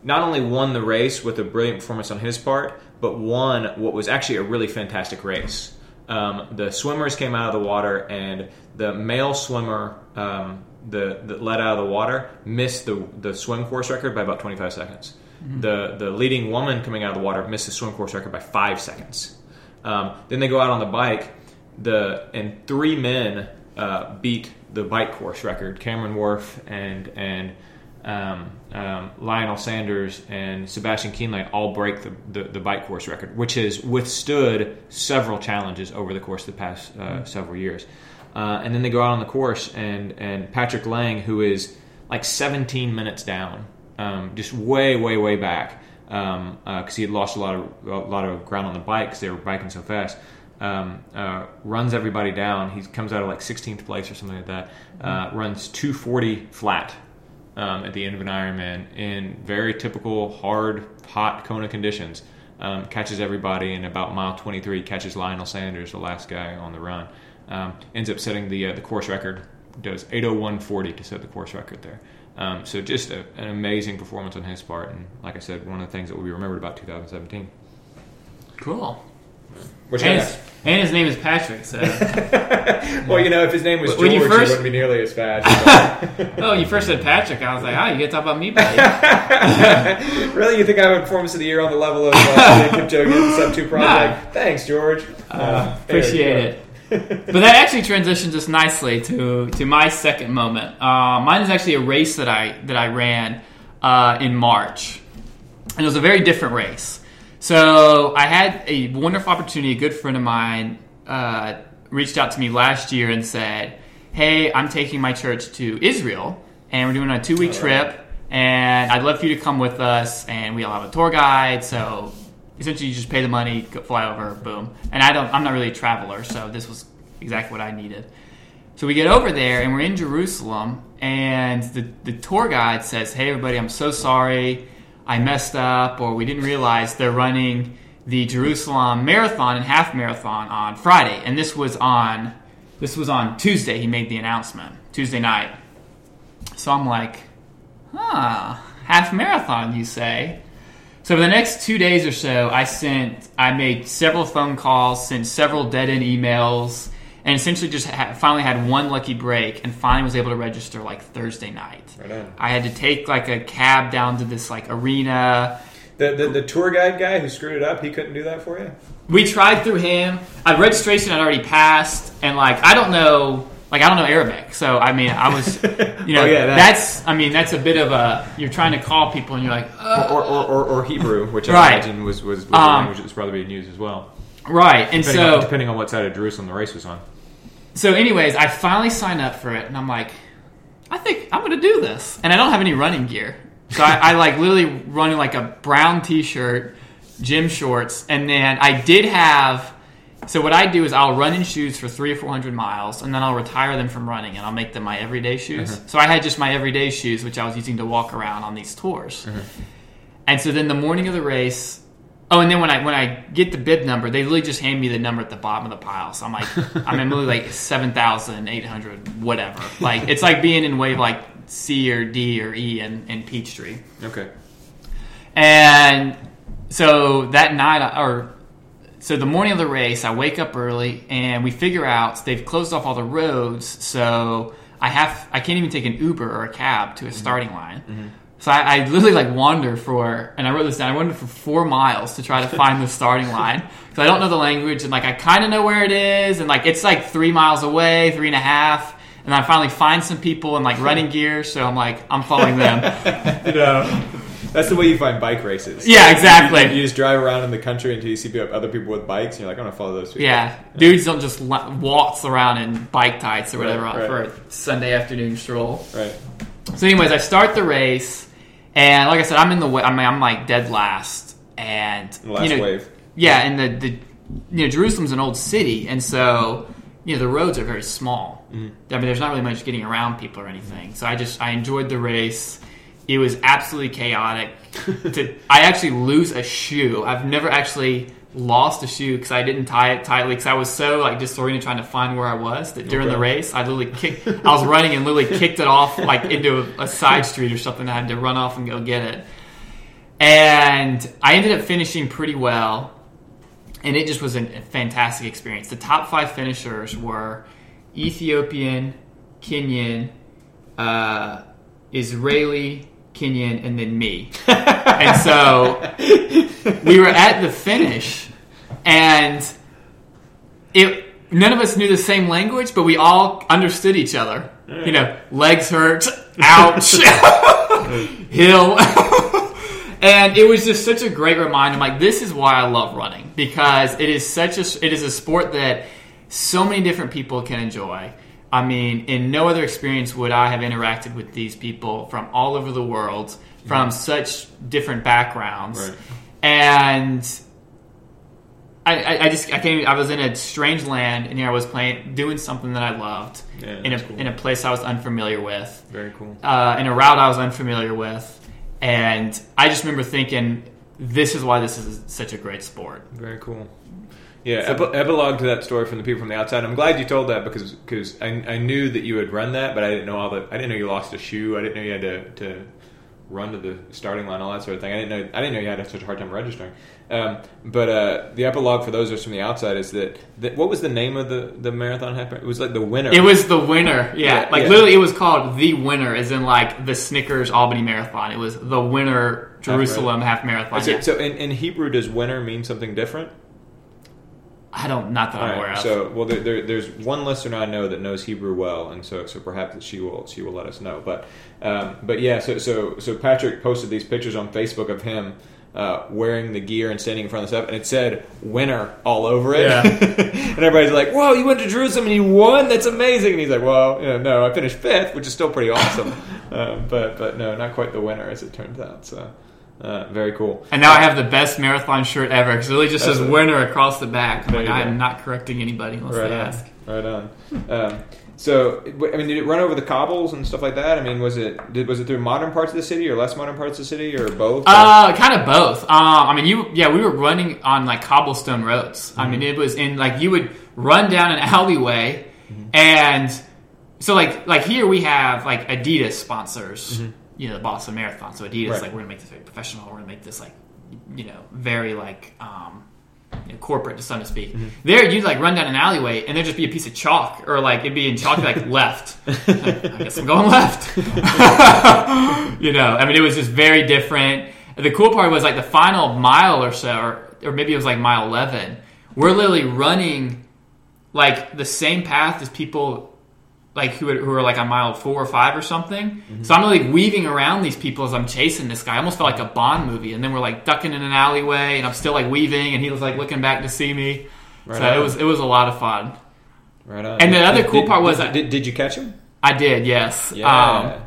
not only won the race with a brilliant performance on his part, but won what was actually a really fantastic race. Um, the swimmers came out of the water, and the male swimmer um, the, that let out of the water missed the, the swim course record by about 25 seconds. The, the leading woman coming out of the water missed the swim course record by five seconds. Um, then they go out on the bike. the and three men uh, beat the bike course record. Cameron Wurf and and um, um, Lionel Sanders and Sebastian Kienle all break the, the, the, bike course record, which has withstood several challenges over the course of the past uh, mm-hmm. several years. Uh, and then they go out on the course, and, and Patrick Lange, who is like 17 minutes down, um, just way, way, way back, because um, uh, he had lost a lot of a lot of ground on the bike because they were biking so fast. Um, uh, runs everybody down. He comes out of like 16th place or something like that. Uh, mm-hmm. runs 240 flat um, at the end of an Ironman in very typical hard, hot Kona conditions. Um, catches everybody in about mile 23. Catches Lionel Sanders, the last guy on the run. Um, ends up setting the uh, the course record. Does 801.40 to set the course record there. Um, so just a, an amazing performance on his part, and like I said, one of the things that will be remembered about 2017. Cool. Which and, his, and his name is Patrick. So. *laughs* well, you know, if his name was when George, you first, he wouldn't be nearly as fast. *laughs* oh, you first said Patrick. I was like, oh, you get to talk about me, buddy. *laughs* really, you think I have a performance of the year on the level of uh, Kipchoge and Sub Two Project? Nah. Thanks, George. Uh, uh, appreciate it. But that actually transitions us nicely to to my second moment. Uh, mine is actually a race that I that I ran uh, in March, and it was a very different race. So I had a wonderful opportunity. A good friend of mine uh, reached out to me last year and said, "Hey, I'm taking my church to Israel, and we're doing a two week trip, and I'd love for you to come with us. And we all have a tour guide, so essentially you just pay the money, fly over, boom. And I don't, I'm not really a traveler, so this was exactly what I needed. So we get over there, and we're in Jerusalem, and the the tour guide says, "Hey, everybody, I'm so sorry." I messed up or we didn't realize they're running the Jerusalem marathon and half marathon on Friday. And this was on this was on Tuesday he made the announcement. Tuesday night. So I'm like, huh, half marathon you say? So for the next two days or so, I sent, I made several phone calls, sent several dead end emails, and essentially just ha- finally had one lucky break and finally was able to register like Thursday night. Right I had to take like a cab down to this like arena. The, the, the tour guide guy who screwed it up, he couldn't do that for you. We tried through him. A registration had already passed, and like I don't know, like I don't know Arabic, so I mean I was, *laughs* you know, oh, yeah, that. that's I mean that's a bit of a you're trying to call people and you're like, or, or, or, or, Hebrew, which I right. imagine was was, was um, a language that was probably being used as well. Right, and depending so on, depending on what side of Jerusalem the race was on. So, anyways, I finally signed up for it, and I'm like, I think I'm going to do this, and I don't have any running gear, so I, I like literally running like a brown T-shirt, gym shorts, and then I did have. So what I do is I'll run in shoes for three or four hundred miles, and then I'll retire them from running, and I'll make them my everyday shoes. Mm-hmm. So I had just my everyday shoes, which I was using to walk around on these tours. Mm-hmm. And so then the morning of the race, Oh, and then when I when I get the bib number, they literally just hand me the number at the bottom of the pile. So I'm like, *laughs* I'm literally like seven thousand eight hundred, whatever. Like it's like being in wave like C or D or E in, in Peachtree. Okay. And so that night, or so the morning of the race, I wake up early and we figure out they've closed off all the roads, so I have I can't even take an Uber or a cab to a starting line. Mm-hmm. So I, I, literally like wander for, and I wrote this down. I wandered for four miles to try to find the starting *laughs* line because I don't know the language, and like I kind of know where it is, and like it's like three miles away, three and a half. And I finally find some people in like *laughs* running gear, so I'm like I'm following them. *laughs* you know, that's the way you find bike races. Yeah, exactly. You, you, just drive around in the country until you see other people with bikes, and you're like, I'm gonna follow those people. Yeah, yeah. dudes don't just waltz around in bike tights or whatever right, right. for a Sunday afternoon stroll. Right. So, anyways, I start the race and like I said, I'm in the way. I mean, I'm like dead last, and last you know, wave. Yeah, and the the you know Jerusalem's an old city, and so you know the roads are very small. Mm-hmm. I mean, there's not really much getting around people or anything. So I just I enjoyed the race. It was absolutely chaotic. *laughs* to, I actually lose a shoe. I've never actually lost a shoe because I didn't tie it tightly because I was so like disoriented trying to find where I was that during okay. the race I literally kicked. *laughs* I was running and literally kicked it off like into a, a, side street or something. I had to run off and go get it, and I ended up finishing pretty well, and it just was a fantastic experience. The top five finishers were Ethiopian, Kenyan, uh, Israeli, Kenyan, and then me. and so we were at the finish, and it none of us knew the same language, but we all understood each other. You know, legs hurt, ouch, *laughs* hill. and it was just such a great reminder. I'm like, this is why I love running because it is such a it is a sport that so many different people can enjoy. I mean, in no other experience would I have interacted with these people from all over the world, from such different backgrounds, Right. and I, I, I just I came. I was in a strange land, and here I was playing, doing something that I loved Yeah, in a cool. in a place I was unfamiliar with, Very cool. uh, in a route I was unfamiliar with, and I just remember thinking, this is why this is such a great sport. Very cool. Yeah, epi- epilogue to that story from the people from the outside. I'm glad you told that because because I, I knew that you had run that, but I didn't know all the. I didn't know you lost a shoe. I didn't know you had to, to run to the starting line, all that sort of thing. I didn't know. I didn't know you had such a hard time registering. Um, but uh, the epilogue for those of us from the outside is that, that what was the name of the the marathon? half- It was like the winner. It was the winner, yeah. Yeah, like yeah. literally, it was called the winner, as in like the Snickers Albany Marathon. It was the winner Jerusalem half marathon. So, yeah. so in, in Hebrew, does winner mean something different? I don't, not that I'm aware right, of. So, well, there, there, there's one listener I know that knows Hebrew well, and so so perhaps she will she will let us know. But um, but yeah, so so so Patrick posted these pictures on Facebook of him uh, wearing the gear and standing in front of the stuff, and it said "winner" all over it. Yeah. *laughs* and everybody's like, "Whoa, you went to Jerusalem and you won? That's amazing!" And he's like, "Well, you know, no, I finished fifth, which is still pretty awesome, *laughs* um, but but no, not quite the winner as it turns out." So. Uh, very cool. and now I have the best marathon shirt ever because it really just That's says winner across the back. I'm like, I am not correcting anybody unless Right they on. ask. Right on. Um, so, I mean, did it run over the cobbles and stuff like that? I mean, was it did, was it through modern parts of the city or less modern parts of the city or both? Uh, kind of both. Uh, I mean, you yeah, we were running on like cobblestone roads. I Mm-hmm. mean, it was in like you would run down an alleyway, Mm-hmm. and so like like here we have like Adidas sponsors. Mm-hmm. You know, the Boston Marathon. So Adidas Right. like we're gonna make this very professional. We're gonna make this like you know very like um, you know, corporate to so to speak. Mm-hmm. There, you'd like run down an alleyway, and there'd just be a piece of chalk, or like it'd be in chalk like *laughs* left. I guess I'm going left. *laughs* you know, I mean, it was just very different. The cool part was like the final mile or so, or, or maybe it was like mile 11. We're literally running like the same path as people like who, who are like on mile four or five or something. So I'm like weaving around these people as I'm chasing this guy. I almost felt like a Bond movie. And then we're like ducking in an alleyway, and I'm still like weaving, and he was like looking back to see me. Right so on. it was it was a lot of fun. right on. and the other Did- cool part was did, that- did, did you catch him? I did, yes. Yeah. Um,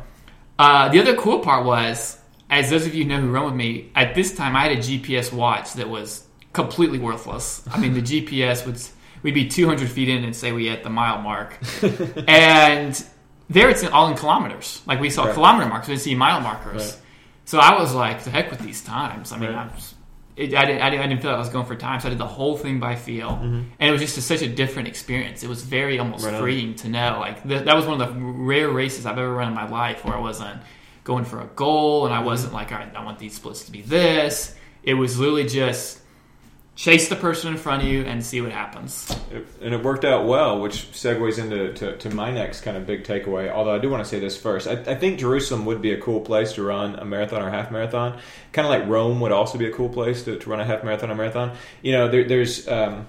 uh, the other cool part was, as those of you know who run with me, at this time I had a GPS watch that was completely worthless. I mean, the *laughs* GPS would we'd be 200 feet in and say we hit the mile mark, *laughs* and there it's all in kilometers. Like we saw Right. kilometer markers, we didn't see mile markers. Right. So I was like, the heck with these times. I mean, Right. I, was, it, I, didn't, I, didn't, I didn't feel like I was going for time, so I did the whole thing by feel, and it was just a, such a different experience. It was very almost Mm-hmm. Freeing to know. Like th- that was one of the rare races I've ever run in my life where I wasn't going for a goal, and I wasn't like, all right, I want these splits to be this. It was literally just chase the person in front of you and see what happens. It- and it worked out well, which segues into to, to my next kind of big takeaway. Although I do want to say this first, I, I think Jerusalem would be a cool place to run a marathon or half marathon. Kind of like Rome would also be a cool place to, to run a half marathon or marathon. You know, there, there's um,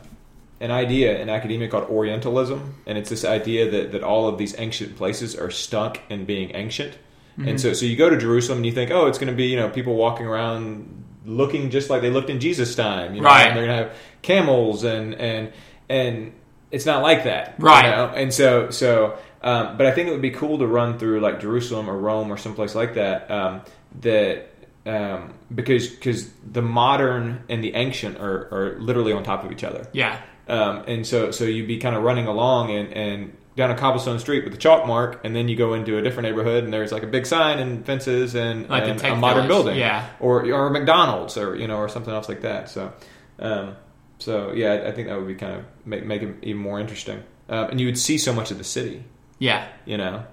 an idea in academia called Orientalism, and it's this idea that, that all of these ancient places are stuck in being ancient. And so, so you go to Jerusalem and you think, oh, it's going to be you know people walking around looking just like they looked in Jesus' time, you know, Right. and they're going to have camels and and and it's not like that, you Right. know? And so so, um, but I think it would be cool to run through like Jerusalem or Rome or someplace like that. Um, that um, because because the modern and the ancient are, are literally on top of each other. Yeah. Um, and so, so you'd be kind of running along and, and down a cobblestone street with a chalk mark, and then you go into a different neighborhood, and there's like a big sign and fences and, Like a and a modern village, building, yeah. or or a McDonald's, or you know, or something else like that. So, um, so yeah, I, I think that would be kind of make make it even more interesting, um, and you would see so much of the city, Yeah. you know.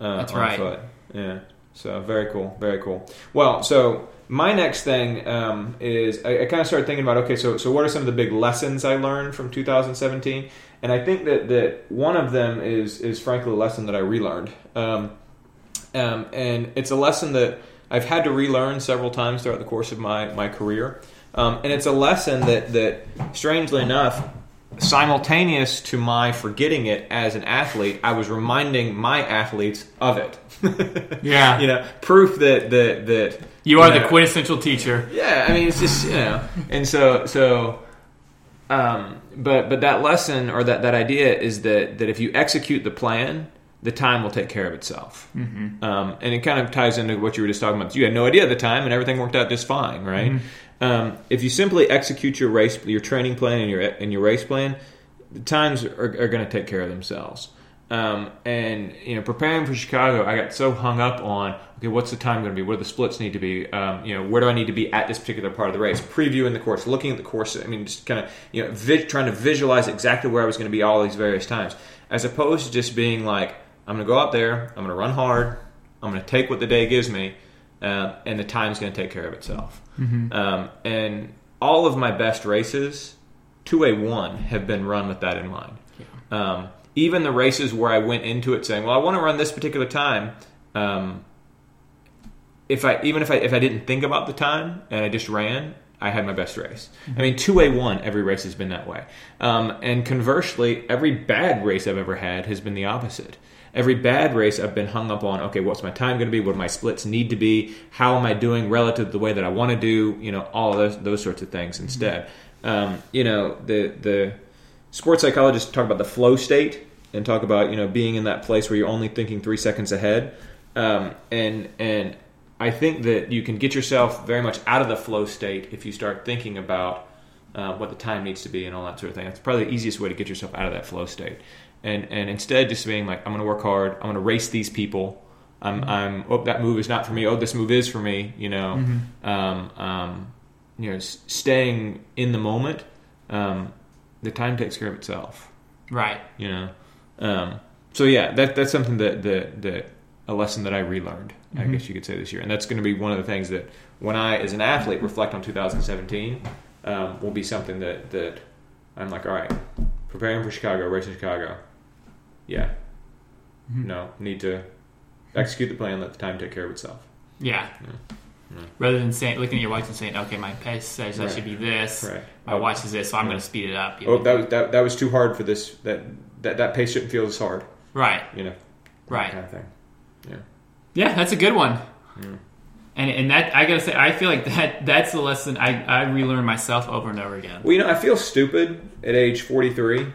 Uh, That's right. Foot. Yeah. So very cool, very cool. Well, so my next thing um, is I, I kind of started thinking about okay, so so what are some of the big lessons I learned from 2017? And I think that that one of them is is frankly a lesson that I relearned, um, um, and it's a lesson that I've had to relearn several times throughout the course of my my career, um, and it's a lesson that that strangely enough simultaneous to my forgetting it as an athlete, I was reminding my athletes of it. *laughs* Yeah. you know, proof that that that You are the quintessential teacher. Yeah, I mean, it's just you know, and so so. Um, but but that lesson or that, that idea is that that if you execute the plan, the time will take care of itself. Mm-hmm. Um, and it kind of ties into what you were just talking about. You had no idea at the time, and everything worked out just fine, right? Um, if you simply execute your race, your training plan, and your and your race plan, the times are, are going to take care of themselves. Um, and you know, preparing for Chicago, I got so hung up on okay, what's the time going to be? What do the splits need to be? Um, you know, where do I need to be at this particular part of the race? Previewing the course, looking at the course. I mean, just kind of you know, vi- trying to visualize exactly where I was going to be all these various times, as opposed to just being like, I'm going to go out there, I'm going to run hard, I'm going to take what the day gives me, uh, and the time's going to take care of itself. Um, and all of my best races, to a one, have been run with that in mind. Um, even the races where I went into it saying, "Well, I want to run this particular time," um, if I even if I if I didn't think about the time and I just ran, I had my best race. I mean, to a one, every race has been that way. Um, and conversely, every bad race I've ever had has been the opposite. Every bad race I've been hung up on. Okay, what's my time going to be? What do my splits need to be? How am I doing relative to the way that I want to do? You know, all those those sorts of things. Instead, um, you know, the the sports psychologists talk about the flow state and talk about you know being in that place where you're only thinking three seconds ahead um, and and I think that you can get yourself very much out of the flow state if you start thinking about uh, what the time needs to be and all that sort of thing. That's probably the easiest way to get yourself out of that flow state. And and instead just being like, I'm going to work hard. I'm going to race these people. I'm I'm oh that move is not for me. Oh this move is for me. You know, um, um, you know, s- staying in the moment. Um, the time takes care of itself Right. you know um, so yeah that that's something that that, that a lesson that i relearned i Mm-hmm. guess you could say this year and that's going to be one of the things that when i as an athlete reflect on 2017 um, will be something that that i'm like all right preparing for chicago racing chicago yeah Mm-hmm. no need to execute the plan let the time take care of itself Yeah. Yeah. Rather than saying, looking at your watch and saying, "Okay, my pace says I Right. shoed be this. Right. My watch is this, so I'm going to speed it up." you oh know? that was that, that was too hard for this that that that pace shouldn't feel as hard right. you know that Right. kind of thing yeah Yeah, that's a good one. And and that I gotta say, I feel like that that's the lesson I I relearn myself over and over again. Well, you know, I feel stupid at age 43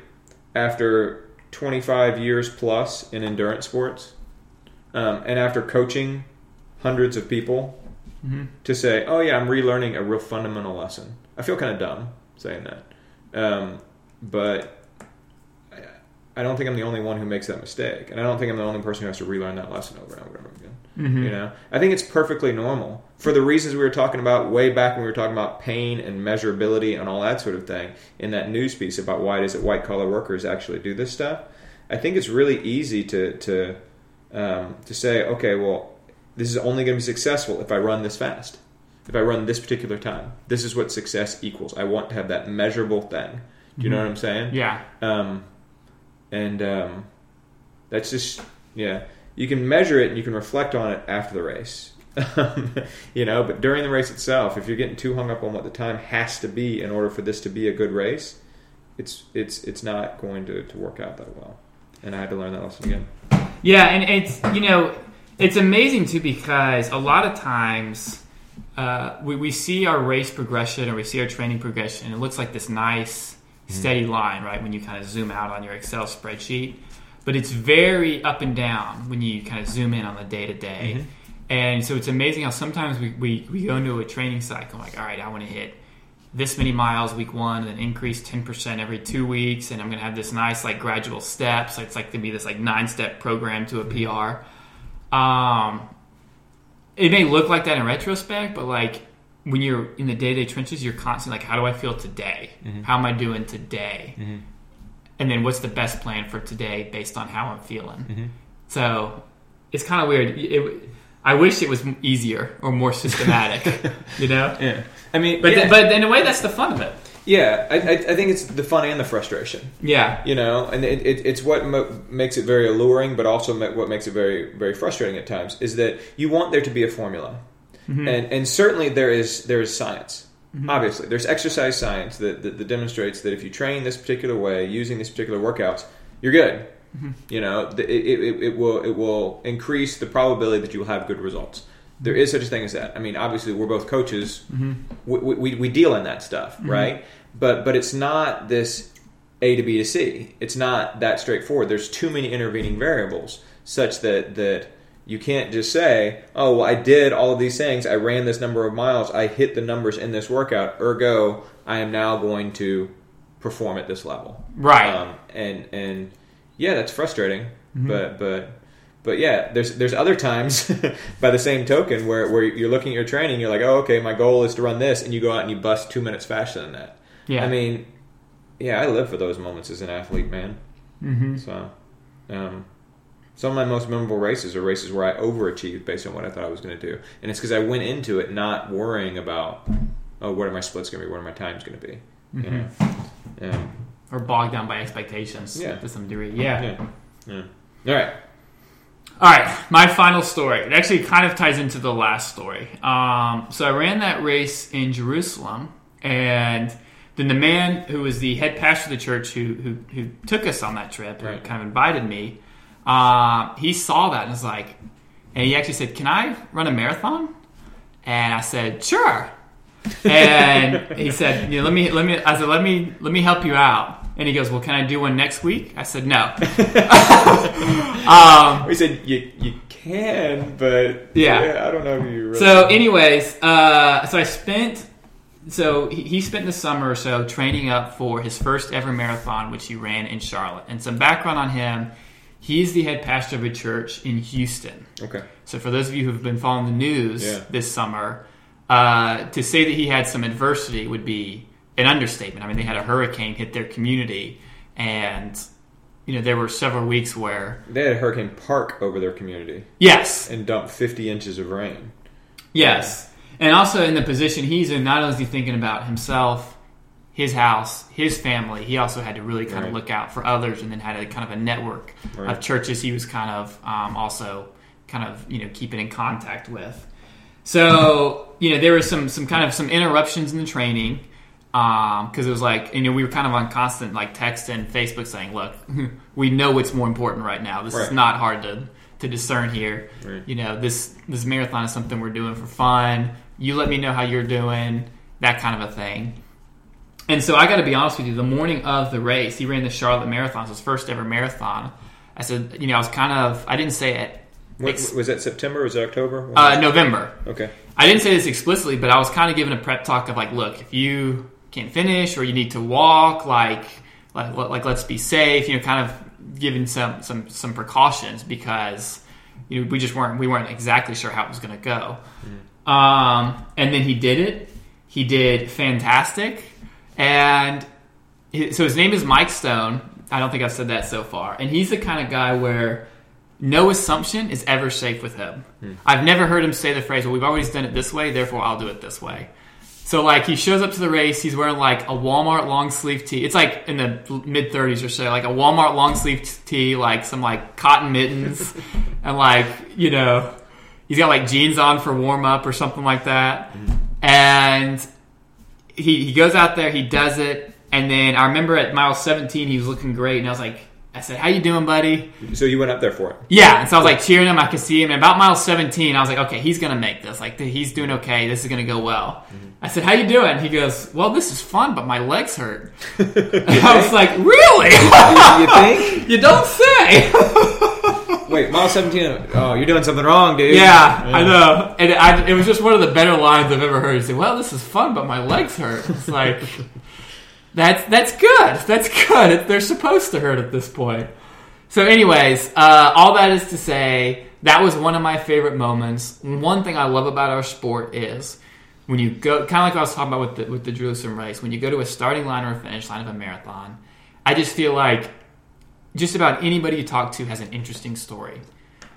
after 25 years plus in endurance sports um, and after coaching hundreds of people to say, oh, yeah, I'm relearning a real fundamental lesson. I feel kind of dumb saying that. Um, but I, I don't think I'm the only one who makes that mistake. And I don't think I'm the only person who has to relearn that lesson over and over and over again. You know, I think it's perfectly normal for the reasons we were talking about way back when we were talking about pain and measurability and all that sort of thing in that news piece about why it is that white collar workers actually do this stuff. I think it's really easy to to um, to say, okay, well, this is only going to be successful if I run this fast, if I run this particular time. This is what success equals. I want to have that measurable thing. Do you know what I'm saying? Yeah. Um, and um, that's just yeah. You can measure it and you can reflect on it after the race. *laughs* you know, but during the race itself, if you're getting too hung up on what the time has to be in order for this to be a good race, it's it's it's not going to, to work out that well. And I had to learn that lesson again. Yeah, and it's you know it's amazing too because a lot of times uh, we we see our race progression or we see our training progression. and It looks like this nice steady line, right? When you kind of zoom out on your Excel spreadsheet, but it's very up and down when you kind of zoom in on the day to day. And so it's amazing how sometimes we, we, we go into a training cycle like, all right, I want to hit this many miles week one and then increase 10% every two weeks and i'm going to have this nice like gradual steps it's like going to be this like nine step program to a pr um, it may look like that in retrospect but like when you're in the day-to-day trenches you're constantly like how do i feel today? Mm-hmm. How am i doing today? Mm-hmm. And then what's the best plan for today based on how i'm feeling? Mm-hmm. So it's kind of weird. It, i wish it was easier or more systematic *laughs* you know? Yeah, I mean, but yeah, th- but in a way, that's the fun of it. yeah, I, I, think it's the fun and the frustration. Yeah, you know and it, it, it's what mo- makes it very alluring but also what makes it very very frustrating at times is that you want there to be a formula. Mm-hmm. And and certainly there is there is science. Mm-hmm. Obviously, there's exercise science that, that, that demonstrates that if you train this particular way, using these particular workouts, you're good. You know, it, it, it will it will increase the probability that you will have good results. There is such a thing as that. I mean, obviously, we're both coaches. We, we, we deal in that stuff, right? But but it's not this A to B to C. It's not that straightforward. There's too many intervening variables such that that you can't just say, "Oh, well, I did all of these things. I ran this number of miles. I hit the numbers in this workout. Ergo, I am now going to perform at this level." Right. Um, and and yeah, that's frustrating. But but but yeah, there's there's other times *laughs* by the same token where where you're looking at your training, you're like, "Oh, okay, my goal is to run this," and you go out and you bust two minutes faster than that. Yeah. I mean, yeah, I live for those moments as an athlete, man. hmm So, um, some of my most memorable races are races where I overachieved based on what I thought I was going to do, and it's because I went into it not worrying about, oh, what are my splits going to be, what are my times going to be, you know. Um, Or bogged down by expectations Yeah. to some degree. Yeah. yeah, yeah. All right. All right, my final story. It actually kind of ties into the last story. Um, so I ran that race in Jerusalem, and then the man who was the head pastor of the church who who, who took us on that trip, Right. kind of invited me, uh, he saw that and was like, and he actually said, "Can I run a marathon?" And I said, "Sure." and he said, you know, let me let me I said, let me let me help you out. And he goes, Well, can I do one next week? I said, No. *laughs* *laughs* um, We said you you can, but Yeah. I don't know if you. Really so, anyways, uh, so I spent so he, he spent the summer or so training up for his first ever marathon, which he ran in Charlotte. And some background on him: he's the head pastor of a church in Houston. okay, So, for those of you who've been following the news Yeah. this summer, uh, to say that he had some adversity would be an understatement. I mean, they had a hurricane hit their community, and you know there were several weeks where they had a Hurricane Park over their community yes, and dumped 50 inches of rain. yes, and also in the position he's in, not only is he thinking about himself, his house, his family, he also had to really kind Right. of look out for others, and then had a kind of a network Right. of churches he was kind of um, also kind of you know keeping in contact with. So you know there was some some kind of some interruptions in the training because it was like you know we were kind of on constant like text and Facebook saying, look, *laughs* we know what's more important right now. This is not hard to to discern here. Right. You know this this marathon is something we're doing for fun. You let me know how you're doing, that kind of a thing. And so I got to be honest with you. The morning of the race, he ran the Charlotte Marathon, his first ever marathon. I said, you know, I was kind of, I didn't say it. What, was that September? Was it October? Uh, November. okay. I didn't say this explicitly, but I was kind of giving a prep talk of like, look, if you can't finish or you need to walk, like, like, like let's be safe. You know, kind of giving some some some precautions because you know we just weren't we weren't exactly sure how it was going to go. Um, and then he did it. He did fantastic, and so his name is Mike Stone. I don't think I've said that so far, and he's the kind of guy where no assumption is ever safe with him. I've never heard him say the phrase, "Well, we've always done it this way, therefore I'll do it this way." So like he shows up to the race, he's wearing like a Walmart long sleeve tee. It's like in the mid 30s or so, like a Walmart long sleeve tee, like some like cotton mittens, *laughs* and like you know, he's got like jeans on for warm up or something like that. And he he goes out there, he does it, and then I remember at mile 17 he was looking great, and I was like, I said, "How you doing, buddy?" So you went up there for it. Yeah, and so I was like cheering him. I could see him. And about mile 17, I was like, okay, he's gonna make this. Like he's doing okay. This is gonna go well. Mm-hmm. I said, how you doing? He goes, well, this is fun, but my legs hurt. *laughs* I was like, really? you think? *laughs* you don't say. *laughs* Wait, mile 17. Oh, you're doing something wrong, dude. yeah, I know. And I, it was just one of the better lines I've ever heard. He said, well, this is fun, but my legs hurt. It's like. That's that's good. That's good. They're supposed to hurt at this point. So, anyways, uh, all that is to say, that was one of my favorite moments. One thing I love about our sport is when you go, kind of like I was talking about with the, with the Jerusalem race, when you go to a starting line or a finish line of a marathon, I just feel like just about anybody you talk to has an interesting story.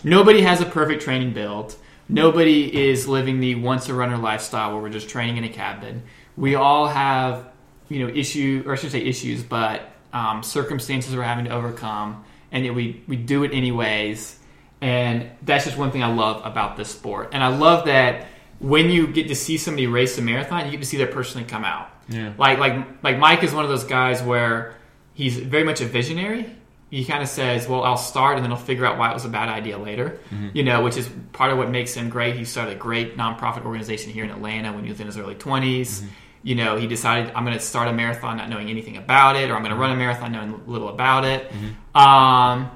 Nobody has a perfect training build. Nobody is living the once a runner lifestyle where we're just training in a cabin. We all have, you know, issue or I should say issues, but um, circumstances we're having to overcome, and yet we we do it anyways. And that's just one thing I love about this sport, and I love that when you get to see somebody race a marathon, you get to see their personally come out. Yeah. Like like like Mike is one of those guys where he's very much a visionary. He kind of says, "Well, I'll start, and then I'll figure out why it was a bad idea later." You know, which is part of what makes him great. He started a great nonprofit organization here in Atlanta when he was in his early 20s You know, he decided, "I'm going to start a marathon not knowing anything about it, or I'm going to run a marathon knowing little about it." Um,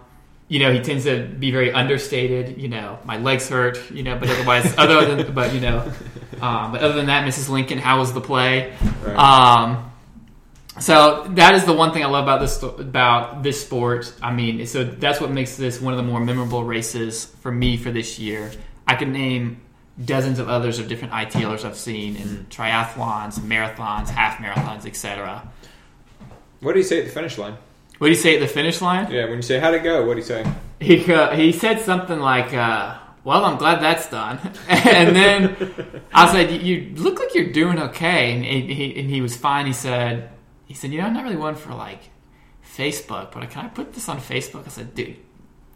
you know, he tends to be very understated. You know, my legs hurt. You know, but otherwise, *laughs* other than but you know, um, but other than that, Mrs. Lincoln, how was the play? Right. Um, so that is the one thing I love about this about this sport. I mean, so that's what makes this one of the more memorable races for me for this year. I could name dozens of others of different ITLers I've seen in triathlons, marathons, half marathons, etc. What do you say at the finish line? What do you say at the finish line? Yeah, when you say how'd it go, what do you say? He uh, he said something like, uh, "Well, I'm glad that's done." *laughs* and then I said, "You look like you're doing okay," and he, he and he was fine. He said, "He said, you know, I'm not really one for like Facebook, but can I put this on Facebook?" I said, "Dude."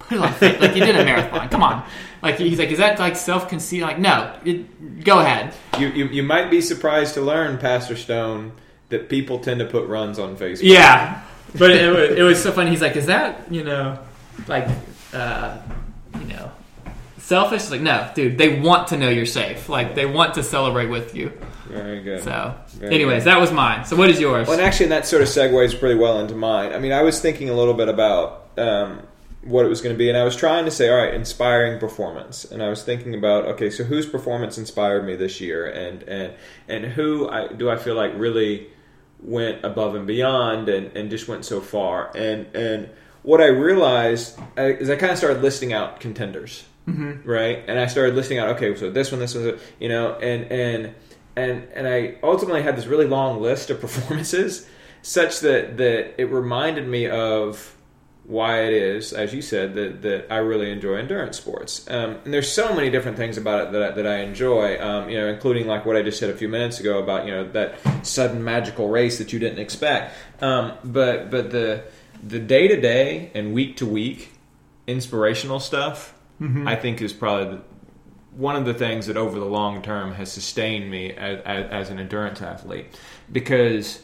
*laughs* Put it on Facebook. Like you did a marathon. Come on. Like he's like, is that like self conceit? Like, no. It, go ahead. You, you you might be surprised to learn, Pastor Stone, that people tend to put runs on Facebook. Yeah, but it, was, it was so funny. He's like, "Is that you know, like, uh, you know, selfish?" It's like, no, dude. They want to know you're safe. Like, they want to celebrate with you. Very good. So, Very anyways, good. that was mine. So, what is yours? Well, and actually, that sort of segues pretty well into mine. I mean, I was thinking a little bit about um, what it was going to be, and I was trying to say, all right, inspiring performance, and I was thinking about, okay, so whose performance inspired me this year, and and and who I, do I feel like really went above and beyond, and, and just went so far, and and what I realized is I kind of started listing out contenders, mm-hmm. right, and I started listing out, okay, so this one, this one, you know, and and and and I ultimately had this really long list of *laughs* performances, such that that it reminded me of why it is, as you said, that, that I really enjoy endurance sports. Um, and there's so many different things about it that I, that I enjoy, um, you know, including like what I just said a few minutes ago about you know that sudden magical race that you didn't expect. Um, but but the the day to day and week to week inspirational stuff, I think, is probably the, one of the things that over the long term has sustained me as, as, as an endurance athlete because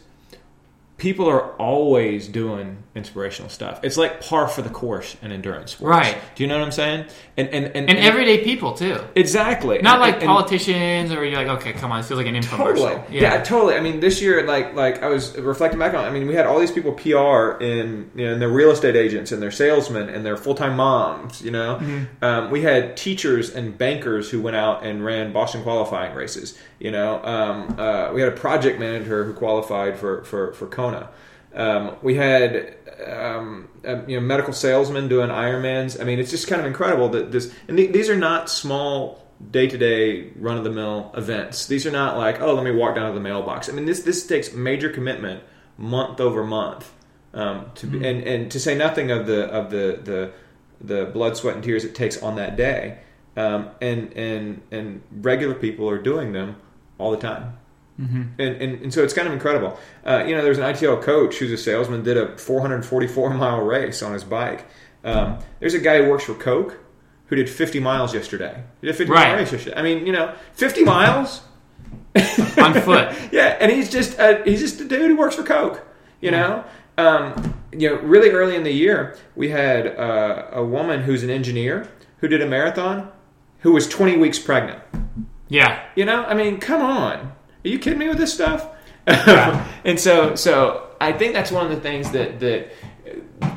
people are always doing inspirational stuff. It's like par for the course in endurance sports. Right. Do you know what I'm saying? And and and, and everyday people too. exactly Not And- like and- politicians, or you're like, okay, come on, this feels like an infomercial. Totally. Yeah. totally. I mean, this year, like, like I was reflecting back on. I mean, we had all these people PR in, you know, and their real estate agents and their salesmen and their full time moms. You know, um, we had teachers and bankers who went out and ran Boston qualifying races. You know, um, uh, we had a project manager who qualified for for for Kona. Um, we had um, uh, you know medical salesmen doing Ironmans. I mean, it's just kind of incredible that this and th- these are not small day to day run of the mill events. These are not like oh let me walk down to the mailbox. I mean this this takes major commitment month over month um, to be, and and to say nothing of the of the the the blood sweat and tears it takes on that day. Um, and and and regular people are doing them all the time. And, and, and so it's kind of incredible. Uh, you know, there's an ITL coach who's a salesman, did a 444 *laughs* mile race on his bike. Um, there's a guy who works for Coke who did 50 miles yesterday. He did 50 Right. mile race yesterday. I mean, you know, 50 miles? *laughs* on foot. *laughs* yeah, and he's just a, he's just a dude who works for Coke. You know, um, you know, really early in the year, we had uh, a woman who's an engineer who did a marathon who was 20 weeks pregnant. Yeah, You know, I mean, come on. Are you kidding me with this stuff? Yeah. *laughs* and so, so I think that's one of the things that that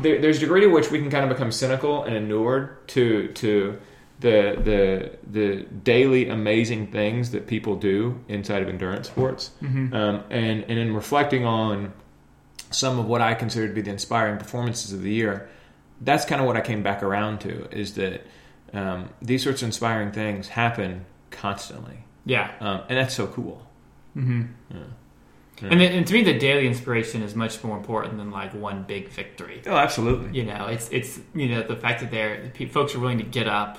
there, there's a degree to which we can kind of become cynical and inured to to the the the daily amazing things that people do inside of endurance sports. Um, and and in reflecting on some of what I consider to be the inspiring performances of the year, that's kind of what I came back around to is that um, these sorts of inspiring things happen constantly, yeah. um, and that's so cool. And, then, and to me, the daily inspiration is much more important than like one big victory. Oh, absolutely. You know, it's it's you know the fact that they're folks are willing to get up,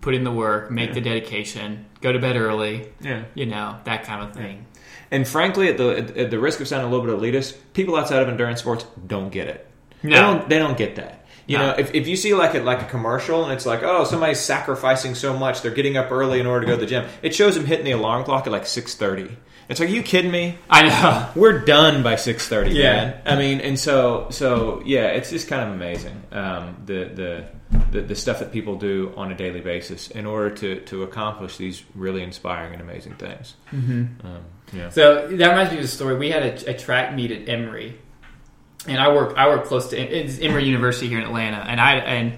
put in the work, make the dedication, go to bed early. Yeah. You know that kind of thing. And frankly, at the at, at the risk of sounding a little bit elitist, people outside of endurance sports don't get it. They No. don't. They don't get that. You know, if, if you see like a, like a commercial and it's like, oh, somebody's sacrificing so much, they're getting up early in order to go to the gym. It shows them hitting the alarm clock at like six thirty. It's like, are you kidding me? I know. *laughs* We're done by six thirty. Yeah. man. I mean, and so so yeah, it's just kind of amazing um, the, the the the stuff that people do on a daily basis in order to to accomplish these really inspiring and amazing things. Mm-hmm. Um, yeah. So that reminds me of a story. We had a, a track meet at Emory, and I work I work close to it's Emory University here in Atlanta, and I and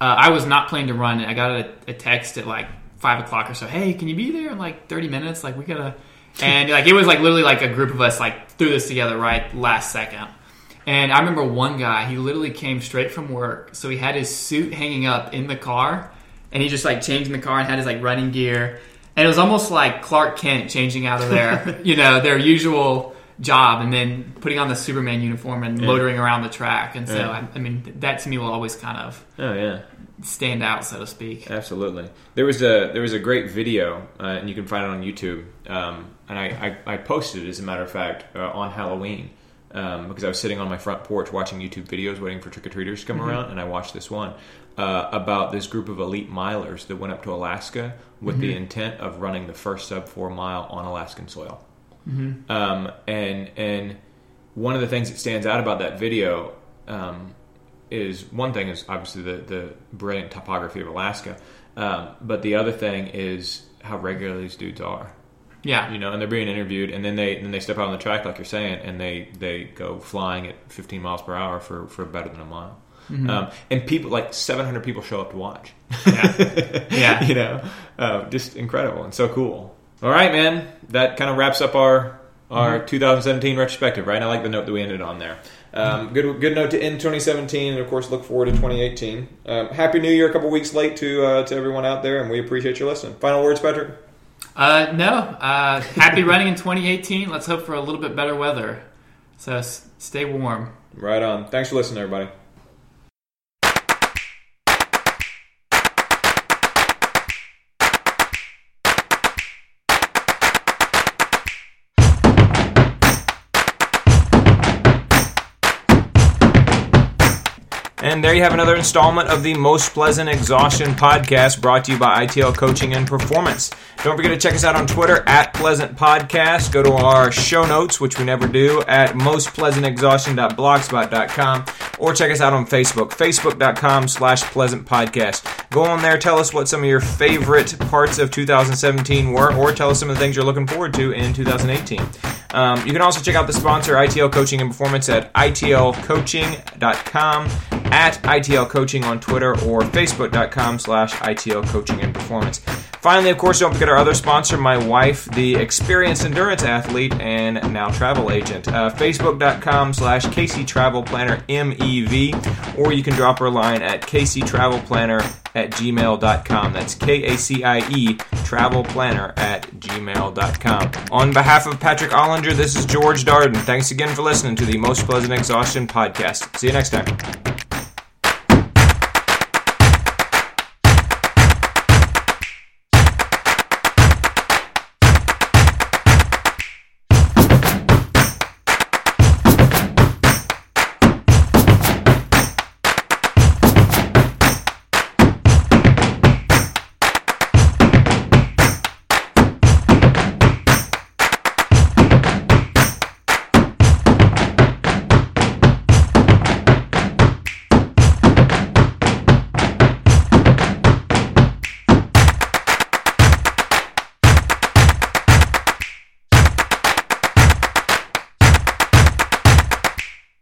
uh, I was not planning to run. And I got a, a text at like five o'clock or so. Hey, can you be there in like thirty minutes? Like we gotta, and like it was like literally like a group of us like threw this together right last second. And I remember one guy. He literally came straight from work, so he had his suit hanging up in the car, and he just like changed in the car and had his like running gear. And it was almost like Clark Kent changing out of their, *laughs* you know, their usual job and then putting on the Superman uniform and motoring around the track. And so, Yeah. I, I mean, that to me will always kind of Oh yeah. stand out, so to speak. Absolutely. There was a there was a great video, uh, and you can find it on YouTube. Um, and I, I, I posted it, as a matter of fact, uh, on Halloween um, because I was sitting on my front porch watching YouTube videos, waiting for trick or treaters to come around, and I watched this one uh, about this group of elite milers that went up to Alaska with the intent of running the first sub four mile on Alaskan soil. Um, and and one of the things that stands out about that video um, is one thing is obviously the, the brilliant topography of Alaska, um, but the other thing is how regular these dudes are. Yeah. You know, and they're being interviewed, and then they then they step out on the track like you're saying, and they they go flying at 15 miles per hour for for better than a mile. Um, and people like 700 people show up to watch. Yeah. *laughs* Yeah. you know, uh, just incredible and so cool. All right, man. That kind of wraps up our our 2017 retrospective, right? I like the note that we ended on there. Um, good good note to end 2017, and of course, look forward to 2018. Um, Happy New Year! A couple weeks late to uh, to everyone out there, and we appreciate your listening. Final words, Patrick. Uh, no. Uh, happy *laughs* running in 2018. Let's hope for a little bit better weather. So s- stay warm. Right on. Thanks for listening, everybody. And there you have another installment of the Most Pleasant Exhaustion podcast brought to you by ITL Coaching and Performance. Don't forget to check us out on Twitter at Pleasant Podcast. Go to our show notes, which we never do, at mostpleasantexhaustion.blogspot.com or check us out on Facebook, facebook.com slash pleasant podcast. Go on there, tell us what some of your favorite parts of 2017 were, or tell us some of the things you're looking forward to in 2018. Um, you can also check out the sponsor, ITL Coaching and Performance, at itlcoaching.com, at ITL Coaching on Twitter, or facebook.com slash ITL Coaching and Performance. Finally, of course, don't forget our other sponsor, my wife, the experienced endurance athlete and now travel agent. Uh, Facebook.com slash Kacie Travel Planner MEV, or you can drop her a line at Kacie Travel Planner at gmail.com. That's K A C I E Travel Planner at gmail.com. On behalf of Patrick Ollinger, this is George Darden. Thanks again for listening to the Most Pleasant Exhaustion podcast. See you next time.